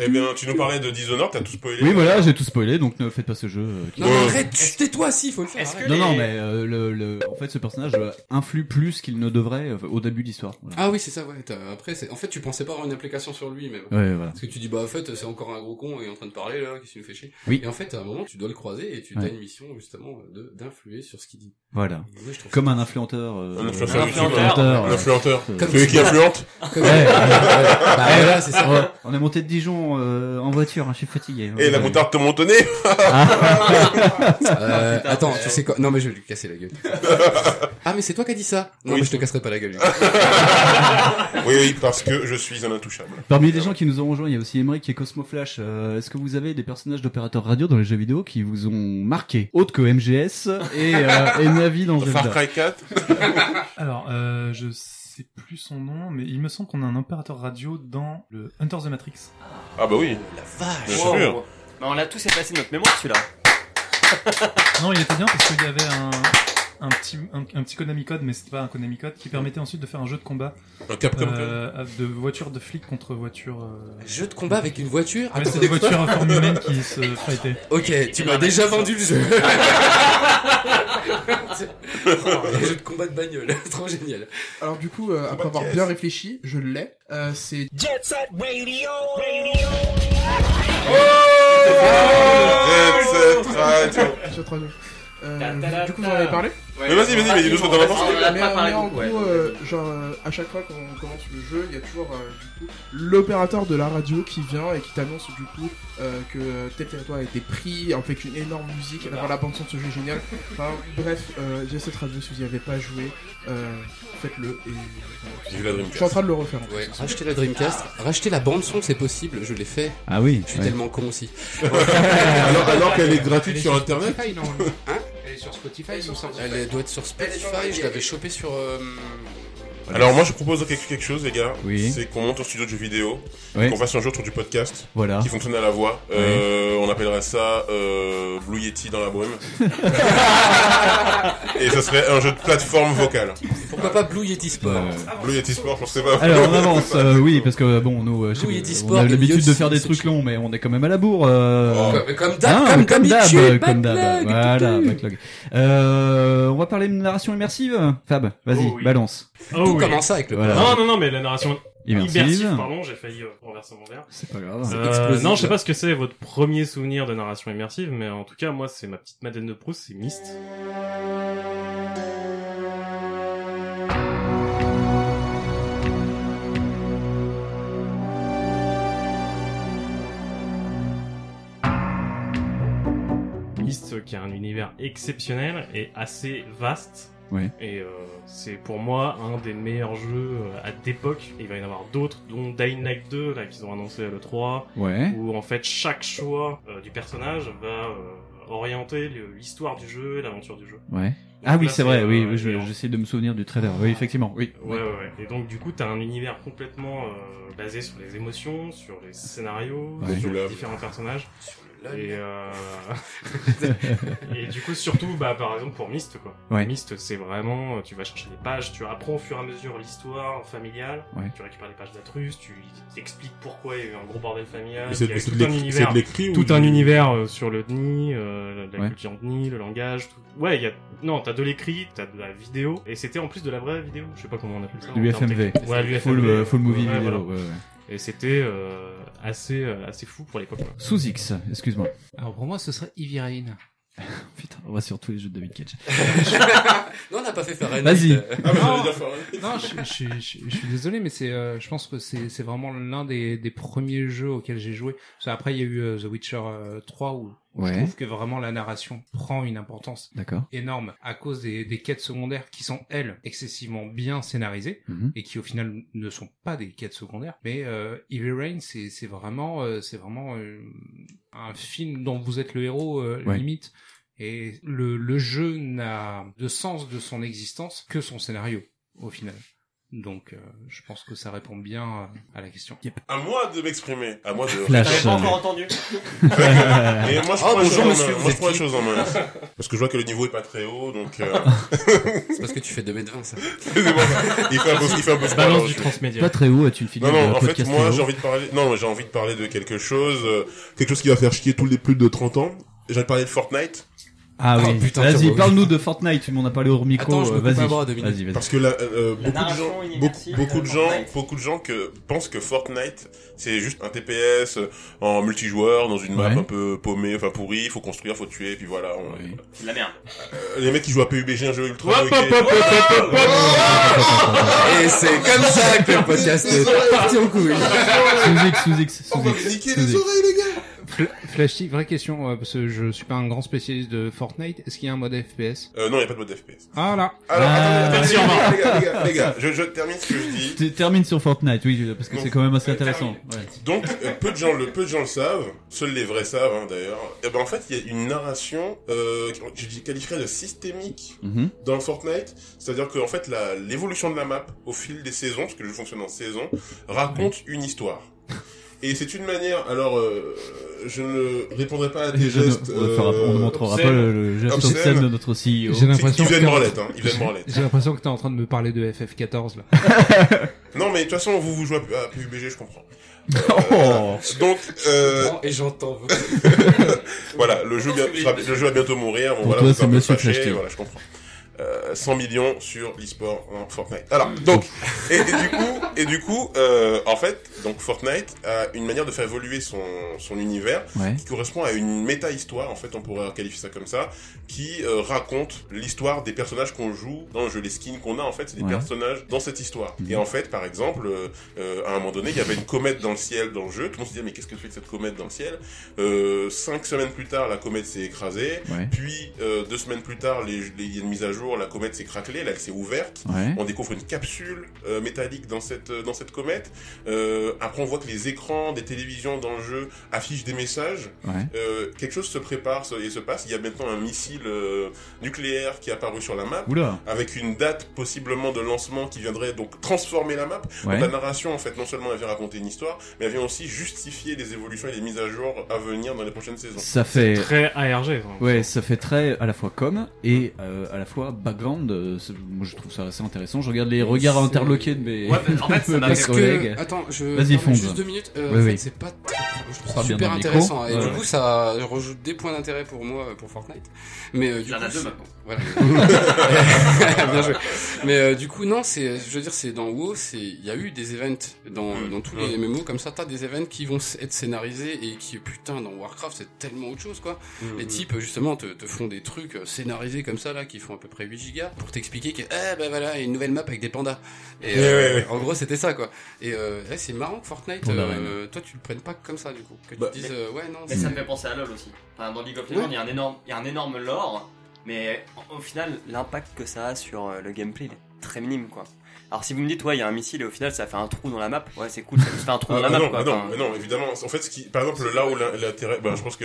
Eh bien, tu nous parlais de Dishonored, t'as tout spoilé. Oui voilà, j'ai tout spoilé, donc ne faites pas ce jeu. euh, qui- Non, arrête, tu- tais-toi si, faut le faire. Est-ce que arrête. Non non mais euh, le, le en fait ce personnage euh, influe plus qu'il ne devrait euh, au début de l'histoire. Voilà. Ah oui, c'est ça, ouais. t'as- Après, c'est, en fait, tu pensais pas avoir une implication sur lui, même. Ouais voilà. Parce que tu dis, bah, en fait, c'est encore un gros con et en train de parler, là, qu'est-ce qu'il nous fait chier? Oui. Et en fait, à un moment, tu dois le croiser et tu Ouais. as une mission, justement, de, d'influer sur ce qu'il dit. Voilà. Je trouve Comme un influenteur. euh, Un influenceur Un YouTube. influenteur. Un influenteur. Comme Celui qui influente. Comme- Ouais. Bah, voilà, c'est ça. Ouais, on est monté de Dijon euh, en voiture, hein, je suis fatigué. Et la moutarde te au nez. Euh, attends, tu sais quoi? Non, mais je vais lui casser la gueule. ah, mais c'est toi qui as dit ça? Non, Oui. mais je te casserai pas la gueule. Oui, oui, parce que je suis un intouchable. Parmi les gens qui nous ont rejoints, il y a aussi Emmerich et Cosmo Flash. Euh, Est-ce que vous avez des personnages d'opérateurs radio dans les jeux vidéo qui vous ont marqué Autre que MGS et, euh, et Navi dans Far Zelda Cry 4. Alors, euh, je sais plus son nom, mais il me semble qu'on a un opérateur radio dans le Hunter the Matrix. Ah bah oui. La vache. Bien Wow. sûr. Mais on l'a tous effacé de notre mémoire, celui-là. Non, il était bien parce qu'il y avait un, un petit, un, un petit Konami code, mais c'était pas un Konami code, qui permettait ensuite de faire un jeu de combat Un Capcom. euh, de voiture de flic contre voiture. Euh... Jeu de combat avec une voiture? Ouais, Attends, c'est des voitures à forme humaine qui se fightaient. Ok, tu m'as déjà vendu le jeu. Un jeu de combat de bagnole, trop génial. Alors du coup, euh, après avoir bien réfléchi, je l'ai. Euh, c'est Jet Set Radio. Jet Radio. Euh, Ta-ta-ta-ta. du coup, vous en avez parlé. Mais vas-y, vas-y, mais dis-nous ce que t'en as pensé. En mais, en gros, euh, genre, euh, à chaque fois qu'on commence le jeu, il y a toujours euh, du coup l'opérateur de la radio qui vient et qui t'annonce du coup que tel territoire a été pris, avec une énorme musique. Alors, la bande son de ce jeu est géniale. Enfin, bref, j'ai cette radio. Si vous n'y avez pas joué, faites-le. Et Vive la Dreamcast. je suis en train de le refaire. en Ouais, plus. racheter la Dreamcast, racheter la bande son, c'est possible, je l'ai fait. Ah oui. Je suis ouais. tellement con aussi. alors, alors qu'elle est gratuite sur internet. Hein Elle est sur Spotify, il me semble. Elle doit être sur Spotify, je l'avais chopé sur. Alors moi je propose quelque, quelque chose les gars, Oui. c'est qu'on monte au studio de jeux vidéo, Ouais. qu'on fasse un jour autour du podcast Voilà. qui fonctionne à la voix. Euh, on appellerait ça euh, Blue Yeti dans la brume. Et ça serait un jeu de plateforme vocale. Pourquoi pas Blue Yeti Sport Euh, Blue Yeti Sport, je sais pas. Alors on avance, euh, oui, parce que bon, nous, euh, pas, et Eddie on Sport a l'habitude de faire des trucs longs, mais on est quand même à la bourre. Euh... Comme- Comme d'hab, Hein, comme comme d'hab, d'habitude, comme d'hab. Voilà, backlog. Euh, on va parler de narration immersive. Fab, vas-y, Oh oui. balance. Oh Tout oui. commence avec le Voilà. Non, non, non, mais la narration Immersive. immersive, pardon, j'ai failli euh, renverser mon verre. C'est pas grave. Euh, non, je sais pas ce que c'est votre premier souvenir de narration immersive, mais en tout cas, moi, c'est ma petite Madeleine de Proust, c'est Myst. Myst, euh, qui a un univers exceptionnel et assez vaste. Ouais. Et euh, c'est pour moi un des meilleurs jeux euh, à d'époque. Il va y en avoir d'autres, dont Dying Light 2, là, qu'ils ont annoncé à l'E3 Ouais. où en fait chaque choix euh, du personnage va euh, orienter le- l'histoire du jeu et l'aventure du jeu. Ouais. Donc Ah oui, c'est vrai, euh, oui, je- j'essaie de me souvenir du trailer. Oui, effectivement, oui. Ouais, ouais, ouais. Et donc du coup, t'as un univers complètement euh, basé sur les émotions, sur les scénarios, Ouais. sur les différents personnages. Et, euh... et du coup, surtout, bah, par exemple pour Myst, quoi. Ouais. Myst, c'est vraiment, tu vas chercher des pages, tu apprends au fur et à mesure l'histoire familiale, Ouais. tu récupères les pages d'Atrus, tu t'expliques pourquoi il y a eu un gros bordel familial, il y a tout de un l'écrit- univers, ou tout un univers euh, sur le DNI, euh, la Ouais. culture DNI, le langage, tout. Ouais, il y a, non, t'as de l'écrit, t'as de la vidéo, et c'était en plus de la vraie vidéo, je sais pas comment on appelle ça. en Du termes FMV. techniques. Ouais, du Full, FMV. euh, full movie Ouais, vidéo. voilà. Et c'était euh, assez, euh, assez fou pour l'époque. quoi. Sous X, excuse-moi. Alors pour moi, ce serait Rain. Putain, on va sur tous les jeux de David Cage. Non, on n'a pas fait Fahrenheit. Vas-y. Euh, Ah, Non. je, je, je- je suis désolé, mais c'est, euh, je pense que c'est, c'est vraiment l'un des, des premiers jeux auxquels j'ai joué. Qu'après, il y a eu euh, The Witcher euh, 3 où, où Ouais. je trouve que vraiment la narration prend une importance énorme à cause des, des quêtes secondaires qui sont elles excessivement bien scénarisées Mhm. et qui au final ne sont pas des quêtes secondaires. Mais euh, Heavy Rain, c'est, c'est vraiment, euh, c'est vraiment euh, un film dont vous êtes le héros euh, Ouais. limite. Et le, le jeu n'a de sens de son existence que son scénario, au final. Donc, euh, je pense que ça répond bien euh, à la question. À moi de m'exprimer, à moi de. Flash. Pas encore entendu Et moi je Ah, prends les bonjour, choses en monsieur, main. Moi je prends les choses en main. Parce que je vois que le niveau est pas très haut, donc. euh, C'est parce que tu fais 2 mètres 20, ça. Il fait un peu, il fait un peu Balance alors, du transmédia. Pas très haut, est une filiale Non, non, de en fait, moi, j'ai envie de parler, non, j'ai envie de parler de quelque chose, euh, quelque chose qui va faire chier tous les plus de 30 ans. J'ai envie de parler de Fortnite. Ah Oh, oui, putain, vas-y, parle-nous de Fortnite, tu m'en as parlé au micro, Attends, je me euh, coupe vas-y. un bras, Dominique. Vas-y, vas-y. Parce que là, euh, beaucoup de narration gens, beaucoup, immersive, beaucoup de gens, Fortnite. beaucoup de gens que pensent que Fortnite, c'est juste un TPS euh, en multijoueur dans une map Ouais. un peu paumée, enfin pourrie, il faut construire, faut tuer, et puis voilà. on- Oui. C'est de la merde. Euh, les mecs qui jouent à PUBG, un jeu ultra hop. Et c'est comme ça que le podcast est parti en couille. Sous X, sous X, On sous va X. me niquer sous les X. oreilles, les gars! Fl- Flashy, vraie question, euh, parce que je suis pas un grand spécialiste de Fortnite. Est-ce qu'il y a un mode FPS Euh, non, il n'y a pas de mode FPS. Ah là Alors, Ah, attendez, attendez, les gars, les gars, les gars, je, je termine ce que je dis. Tu termines sur Fortnite, oui, parce que c'est quand même assez euh, intéressant. Ouais. Donc, euh, peu de gens le, peu de gens le savent, seuls les vrais savent, hein, d'ailleurs. Et ben, en fait, il y a une narration, euh, que je qualifierais de systémique Mhm. dans Fortnite. C'est-à-dire que, en fait, la, l'évolution de la map au fil des saisons, parce que le jeu fonctionne en saison, raconte une histoire. Et c'est une manière, alors, euh, je ne répondrai pas à des Je ne- gestes, on ne fera- on ne euh, montrera pas le, le geste obscène de notre CEO. J'ai l'impression il que vient de t'es en- branlette, hein, il vient de branlette. J'ai l'impression que t'es en train de me parler de FF14 là. Non, mais de toute façon, vous, vous jouez à PUBG, je comprends. Oh. Donc, euh, Et j'entends. voilà, le jeu, bien- sera- le jeu va bientôt mourir. Bon, Pour voilà, toi, c'est Monsieur fâché, Flash. Voilà, je comprends. Euh, 100 millions sur l'e-sport en Fortnite. Alors, donc, et, et du coup, et du coup, euh, en fait, donc Fortnite a une manière de faire évoluer son, son univers Ouais. qui correspond à une méta-histoire, en fait, on pourrait qualifier ça comme ça, qui euh, raconte l'histoire des personnages qu'on joue dans le jeu, les skins qu'on a, en fait, c'est des Ouais. personnages dans cette histoire. Mhm. Et en fait, par exemple, euh, euh, à un moment donné, il y avait une comète dans le ciel dans le jeu, tout le monde se disait, mais qu'est-ce que fait cette comète dans le ciel? Euh, Cinq semaines plus tard, la comète s'est écrasée, Ouais. puis euh, deux semaines plus tard, les- les- il y a une mise à jour, la comète s'est craquelée, elle s'est ouverte, Ouais. on découvre une capsule euh, métallique dans cette euh, dans cette comète. Euh, après, on voit que les écrans des télévisions dans le jeu affichent des messages. Ouais. Euh, quelque chose se prépare se- et se passe. Il y a maintenant un missile euh, nucléaire qui est apparu sur la map, Oula. avec une date possiblement de lancement qui viendrait donc transformer la map. Ouais. Donc la narration, en fait, non seulement elle vient raconter une histoire, mais elle vient aussi justifier les évolutions et les mises à jour à venir dans les prochaines saisons. Ça fait Très ARG. ça. Ouais, ça fait très à la fois com et euh, à la fois background. euh, c'est- moi, je trouve ça assez intéressant. Je regarde les regards C'est- interloqués de mes, Ouais, en fait, ça de m'a mes Parce collègues. attends, je Vas-y, permets fonce. juste deux minutes. Euh, Oui, en fait, oui. c'est pas très, je trouve ça Parle bien super dans le micro. intéressant. Et Ouais. du coup, ça rajoute des points d'intérêt pour moi, euh, pour Fortnite. Mais, euh, du Il y en coup, a deux c'est- maintenant. Voilà. bien joué. Mais, euh, du coup, non, c'est, je veux dire, c'est dans WoW, c'est, il y a eu des events dans, Mm. dans tous les MMO comme ça, t'as des events qui vont s- être scénarisés et qui, putain, dans Warcraft, c'est tellement autre chose, quoi. Mm. Les types, justement, te, te font des trucs euh, scénarisés comme ça, là, qui font à peu près 8 gigas, pour t'expliquer que, eh ben voilà, il y a une nouvelle map avec des pandas. Et, euh, ouais, ouais. en gros, c'était ça, quoi. Et, euh, c'est marrant que Fortnite, euh, toi, tu le prennes pas comme ça, du coup. Que tu Bah, te dises, euh, ouais, non, Mais ça me fait penser à LoL aussi. Enfin, dans League of Legends, Ouais. il y a un énorme, il y a un énorme lore, mais au final, l'impact que ça a sur le gameplay, il est très minime, quoi. Alors si vous me dites, ouais, il y a un missile et au final, ça fait un trou dans la map, ouais, c'est cool, ça fait un trou Ah, dans la map, non, quoi. bah non, non, évidemment. En fait, ce qui, par exemple, là où l'in- l'intérêt, bah, je pense que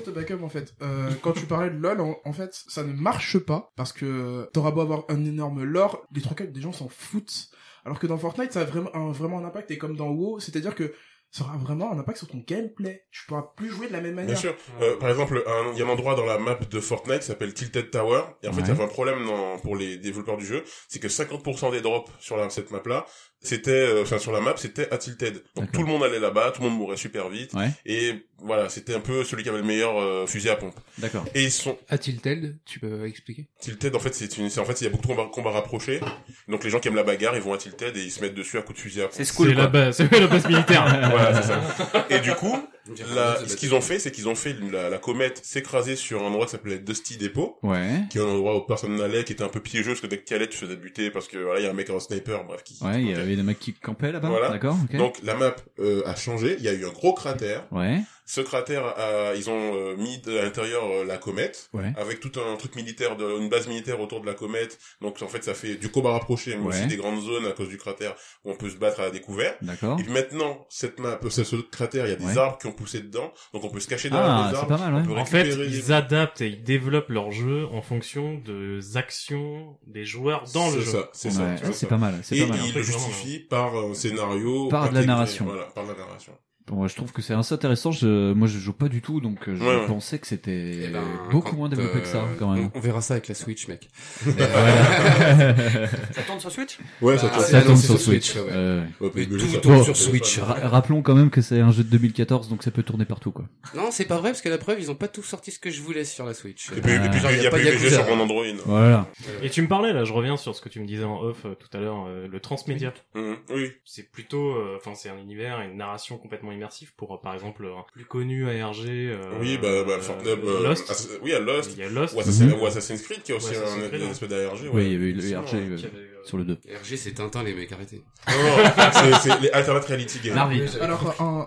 te backup en fait. Euh, quand tu parlais de LoL, en, en fait, ça ne marche pas parce que t'auras beau avoir un énorme lore, les trois quarts des gens s'en foutent. Alors que dans Fortnite, ça a vraiment un, vraiment un impact et comme dans WoW, c'est-à-dire que ça aura vraiment un impact sur ton gameplay. Tu pourras plus jouer de la même manière. Bien sûr. Euh, par exemple, il y a un endroit dans la map de Fortnite qui s'appelle Tilted Tower. Et en fait, il y avait un problème dans- pour les développeurs du jeu. C'est que 50% des drops sur la, cette map-là, c'était, euh, enfin, sur la map, c'était à Tilted. Donc tout le monde allait là-bas, tout le monde mourait super vite. Ouais. Et voilà, c'était un peu celui qui avait le meilleur euh, fusil à pompe. D'accord. Et ils sont tel Tu peux expliquer? Tilted, en fait, c'est une, c'est en fait, il y a beaucoup de combats, combats rapprochés. Donc les gens qui aiment la bagarre, ils vont à Tilted et ils se mettent dessus à coups de fusil à pompe. c'est C'est cool, la base, c'est la base militaire. voilà, c'est ça. Et du coup, la- ce qu'ils ont fait, c'est qu'ils ont fait la, la comète s'écraser sur un endroit qui s'appelait Dusty Depot, Ouais. qui est un endroit où personne n'allait, qui était un peu piégeux, parce que dès que tu allais, tu faisais buter, parce que voilà, il y a un mec en sniper, bref, qui... Ouais, il y avait des mecs qui campaient là-bas. Voilà. D'accord. Donc la map euh, a changé, il y a eu un gros cratère. Ouais. Ce cratère, a- ils ont euh, mis de- à l'intérieur euh, la comète, Ouais. avec tout un truc militaire, de, une base militaire autour de la comète. Donc en fait, ça fait du combat rapproché, mais Ouais. aussi des grandes zones à cause du cratère où on peut se battre à la découvert. D'accord. Et puis maintenant, cette map, euh, ce, cratère, il y a des Ouais. arbres qui ont poussé dedans, donc on peut se cacher derrière Ah, les c'est arbres. pas mal, ouais. on peut En fait, ils adaptent et ils développent leur jeu en fonction des actions des joueurs dans le C'est jeu. ça, c'est ça. C'est ça. pas mal. C'est Et pas mal. il le justifie par un scénario. Par de la narration. Voilà, par de la narration. Bon, moi, je trouve que c'est assez intéressant. Je, moi, je joue pas du tout, donc euh, je Ouais, ouais. pensais que c'était Eh ben, beaucoup moins développé que ça, euh, quand même. On, on verra ça avec la Switch, mec. Ça tourne sur Switch? Ouais, Bah, ça, c'est Ça tourne sur sur Switch. Ouais. Euh, Mais tout ça tourne sur Switch. ra- rappelons quand même que c'est un jeu de 2014, donc ça peut tourner partout, quoi. Non, c'est pas vrai parce que la preuve, ils ont pas tout sorti ce que je voulais sur la Switch. Et puis, il y a pas de sur mon Android. Voilà. Et tu me parlais là, je reviens sur ce que tu me disais en off euh, tout à l'heure, le transmédia. Mhm, Oui. C'est plutôt, enfin c'est un univers, et une narration complètement immersive pour euh, par exemple un plus connu ARG. Euh, Oui, bah, bah, euh, Fortnite, euh, Lost. Oui, il y a Lost. Il y a Lost. Ou Assassin's, Mhm. ou Assassin's Creed qui a aussi Assassin's un, Creed, un ouais. aspect d'ARG. Ouais. Oui, il y avait eu le Sinon, RG euh, qui avait, euh, sur le 2. RG, c'est Tintin, les mecs, arrêtez. Non, non, c'est- les Alternate Reality Games. Alors, un,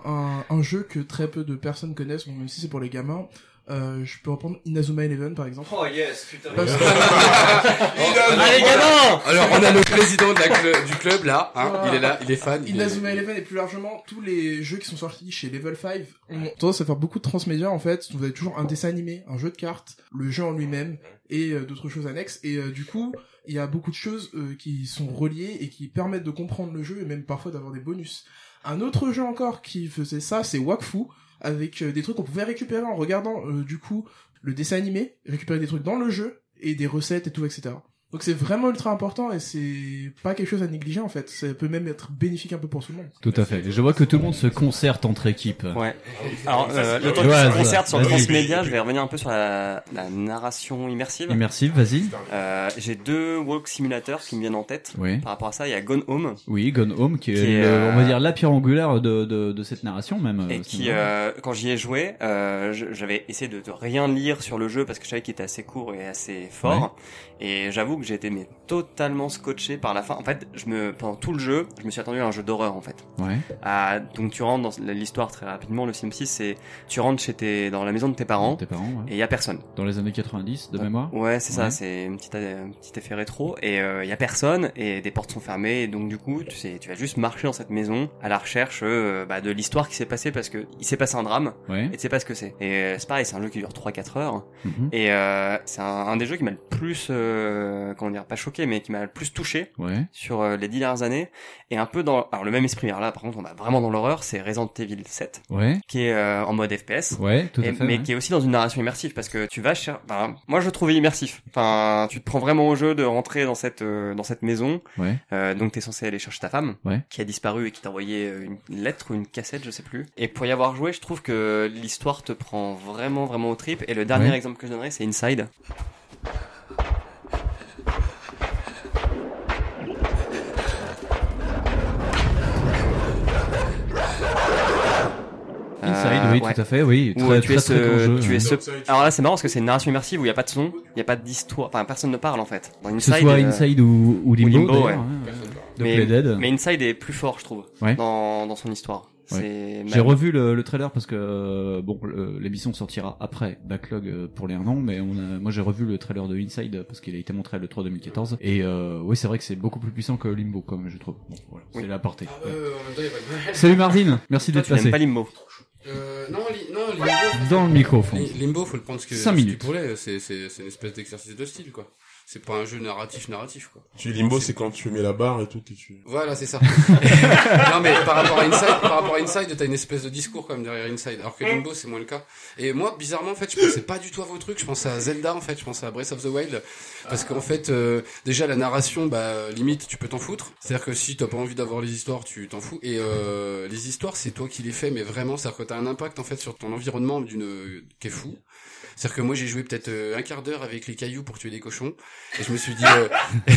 un, un jeu que très peu de personnes connaissent, bon, même si c'est pour les gamins, euh, je peux reprendre Inazuma Eleven par exemple. Oh yes, putain. Parce Allez, gamin Alors, on a le président de la cl- du club, là, hein, Voilà. il est là, il est fan. il est- Inazuma Eleven et plus largement tous les jeux qui sont sortis chez Level 5 ont tendance à faire beaucoup de transmédia en fait. Vous avez toujours un dessin animé, un jeu de cartes, le jeu en lui-même et euh, d'autres choses annexes. Et euh, du coup, il y a beaucoup de choses euh, qui sont reliées et qui permettent de comprendre le jeu et même parfois d'avoir des bonus. Un autre jeu encore qui faisait ça, c'est Wakfu avec euh, des trucs qu'on pouvait récupérer en regardant euh, du coup le dessin animé, récupérer des trucs dans le jeu et des recettes et tout, etc. Donc c'est vraiment ultra important et c'est pas quelque chose à négliger en fait. Ça peut même être bénéfique un peu pour tout le monde. Tout à fait. Et je vois que tout le monde se concerte entre équipes. Ouais. Alors, euh, le temps qu'on se concerte sur. Transmedia, je vais revenir un peu sur la, la narration immersive. Immersive, vas-y. Euh, J'ai deux walk simulateurs qui me viennent en tête. Oui. Par rapport à ça, il y a Gone Home. Oui, Gone Home, qui est, Qui est, le- euh, on va dire, la pierre angulaire de, de, de cette narration, même. Et euh, qui, cinéma. euh, quand j'y ai joué, euh, j'avais essayé de, de rien lire sur le jeu parce que je savais qu'il était assez court et assez fort. Et j'avoue que j'ai été mais totalement scotché par la fin. En fait, je me pendant tout le jeu, je me suis attendu à un jeu d'horreur en fait. Ouais. Donc tu rentres dans l'histoire très rapidement. Le synopsis, c'est tu rentres chez tes dans la maison de tes parents. Tes parents, ouais. Et il y a personne. Dans les années 90, de mémoire Ouais, c'est ça, c'est un petit, un petit effet rétro. Et il y a personne, et des portes sont fermées, et donc du coup, tu sais, tu vas juste marcher dans cette maison à la recherche euh, bah, de l'histoire qui s'est passée parce que il s'est passé un drame, Ouais. et tu sais pas ce que c'est. Et euh, c'est pareil, c'est un jeu qui dure 3-4 heures, Mhm. et euh, c'est un, un des jeux qui m'a le plus, euh, comment dire, pas choqué, mais qui m'a le plus touché Ouais. sur euh, les dix dernières années, et un peu dans, alors le même esprit. Alors là, par contre, on va vraiment dans l'horreur, c'est Resident Evil 7, Ouais. qui est euh, en mode FPS. Ouais, tout à Et- fait, mais qui est aussi dans une narration immersive parce que tu vas cher... enfin, moi je le trouvais immersif. Enfin, tu te prends vraiment au jeu de rentrer dans cette euh, dans cette maison. Ouais. Euh, donc t'es censé aller chercher ta femme Ouais. qui a disparu et qui t'a envoyé euh, une lettre ou une cassette, je sais plus. Et pour y avoir joué, je trouve que l'histoire te prend vraiment vraiment au trip. Et le dernier exemple que je donnerai, c'est Inside. Inside, oui, tout à fait, oui. Où, Très- euh, tu es très, grand ce, jeu, tu ouais. es ce... Alors là, c'est marrant parce que c'est une narration immersive où il y a pas de son, il y a pas d'histoire, enfin personne ne parle en fait. Dans Que ce Inside, soit euh, Inside ou, ou Limbo, ouais. hein, mais, Inside est plus fort, je trouve, dans son histoire. Ouais. J'ai revu le, le trailer parce que euh, bon, le- l'émission sortira après Backlog euh, pour les 1 an, mais on a, moi j'ai revu le trailer de Inside parce qu'il a été montré à l'E3 2014 et euh, oui c'est vrai que c'est beaucoup plus puissant que Limbo comme je trouve. Bon, voilà, c'est la portée. Ouais. Euh. Salut Marvin, merci d'être passé. pas Limbo. Euh, non, li- non, Limbo. Dans le microphone. Li- Limbo, faut le prendre ce que, Cinq ce qu'il minutes. pourrait. C'est, c'est, c'est une espèce d'exercice de style, quoi. C'est pas un jeu narratif, narratif, quoi. Tu limbo, c'est quand tu mets la barre et tout, que tu... Voilà, c'est ça. non, mais par rapport à Inside, par rapport à Inside, t'as une espèce de discours quand même derrière Inside. Alors que Limbo, c'est moins le cas. Et moi, bizarrement, en fait, je pensais pas du tout à vos trucs. Je pensais à Zelda, en fait. Je pensais à Breath of the Wild. Parce qu'en fait, euh, déjà, la narration, bah, limite, tu peux t'en foutre. C'est-à-dire que si t'as pas envie d'avoir les histoires, tu t'en fous. Et, euh, les histoires, c'est toi qui les fais, mais vraiment, c'est-à-dire que t'as un impact, en fait, sur ton environnement d'une, qui est fou. C'est-à-dire que moi j'ai joué peut-être euh, un quart d'heure avec les cailloux pour tuer des cochons et je me suis dit euh,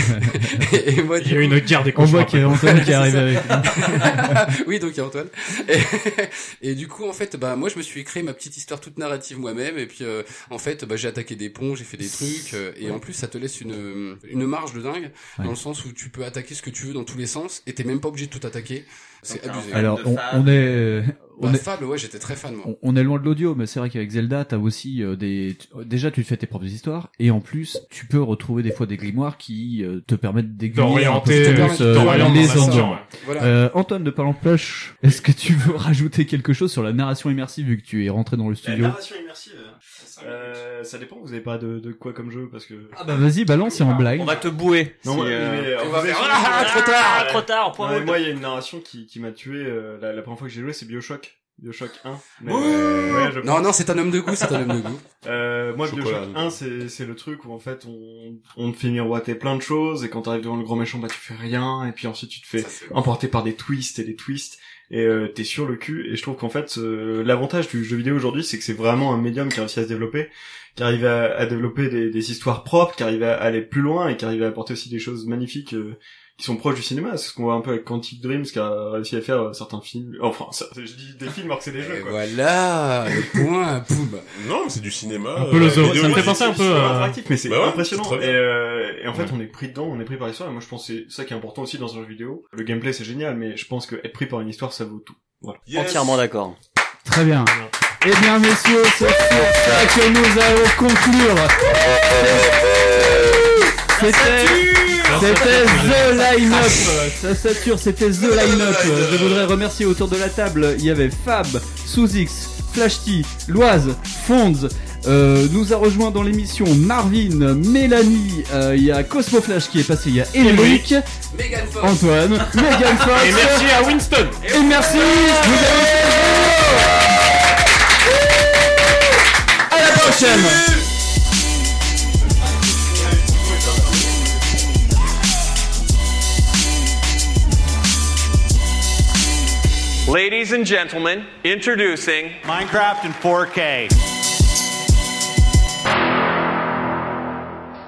et moi, Il y a eu une guerre des On voit qu'il y a Antoine qui C'est arrive avec oui, donc il y a Antoine. Et, et du coup, en fait, bah moi, je me suis créé ma petite histoire toute narrative moi-même. Et puis, euh, en fait, bah j'ai attaqué des ponts, j'ai fait des trucs. euh, et en plus, ça te laisse une une marge de dingue Ouais. dans le sens où tu peux attaquer ce que tu veux dans tous les sens. Et t'es même pas obligé de tout attaquer. C'est abusé. Alors on, on est on Bah, est Fable, ouais, j'étais très fan moi. on, on est loin de l'audio, mais c'est vrai qu'avec Zelda, t'as aussi euh, des. tu- Déjà, tu te fais tes propres histoires, et en plus, tu peux retrouver des fois des grimoires qui euh, te permettent d'aiguiller un peu D'orienter, plus euh, les dans la endroits. science, ouais. Voilà. Euh, Antoine de Parlant Plush, est-ce que tu veux rajouter quelque chose sur la narration immersive vu que tu es rentré dans le La studio? narration immersive, euh, ça dépend, vous avez pas de, de quoi comme jeu parce que. Ah bah vas-y, balance, c'est en blague. On va te bouer. Non, Si, mais- euh, mais, on va faire sûr- ah, trop tard, Ouais. trop tard, point. Moi, il y a une narration qui, qui m'a tué. euh, la, la première fois que j'ai joué, c'est Bioshock. Bioshock 1. Mais, Ouh ouais, je non, non, c'est un homme de goût, c'est un homme de goût. Euh, moi, Chocolat, Bioshock donc. 1, c'est, c'est le truc où en fait on, on te fait miroiter plein de choses et quand t'arrives devant le grand méchant, bah tu fais rien et puis ensuite tu te fais emporter par des twists et des twists et euh, t'es sur le cul et je trouve qu'en fait euh, l'avantage du jeu vidéo aujourd'hui c'est que c'est vraiment un médium qui a réussi à se développer qui arrive à, à développer des, des histoires propres qui arrive à aller plus loin et qui arrive à apporter aussi des choses magnifiques euh, qui sont proches du cinéma c'est ce qu'on voit un peu avec Quantic Dreams qui a réussi à faire euh, certains films enfin ça- je dis des films alors que c'est des jeux Et quoi voilà, le point, boum. Non, mais c'est du cinéma. Un peu le euh, Ça me fait c'est- penser un c'est peu à- interactif, mais c'est Bah ouais, impressionnant. et, euh, en fait, on est pris dedans, on est pris par l'histoire. Et moi, je pense que c'est ça qui est important aussi dans un jeu vidéo. Le gameplay, c'est génial, mais je pense que être pris par une histoire, ça vaut tout. Voilà. Yes. Entièrement d'accord. Très bien. Eh bien, messieurs, c'est sur ça que nous allons conclure. C'était, The Line-Up. Ça sature, c'était The Line-Up. Je voudrais remercier autour de la table. Il y avait Fab, Sous-X, Flash T, Loise, Fonds. Euh, nous a rejoint dans l'émission Marvin, Mélanie, euh, il y a Cosmo Flash qui est passé, il y a Émeric. Antoine, Megan Fox. Et merci à Winston. Et merci, vous avez À la prochaine Ladies and gentlemen, introducing Minecraft in 4K.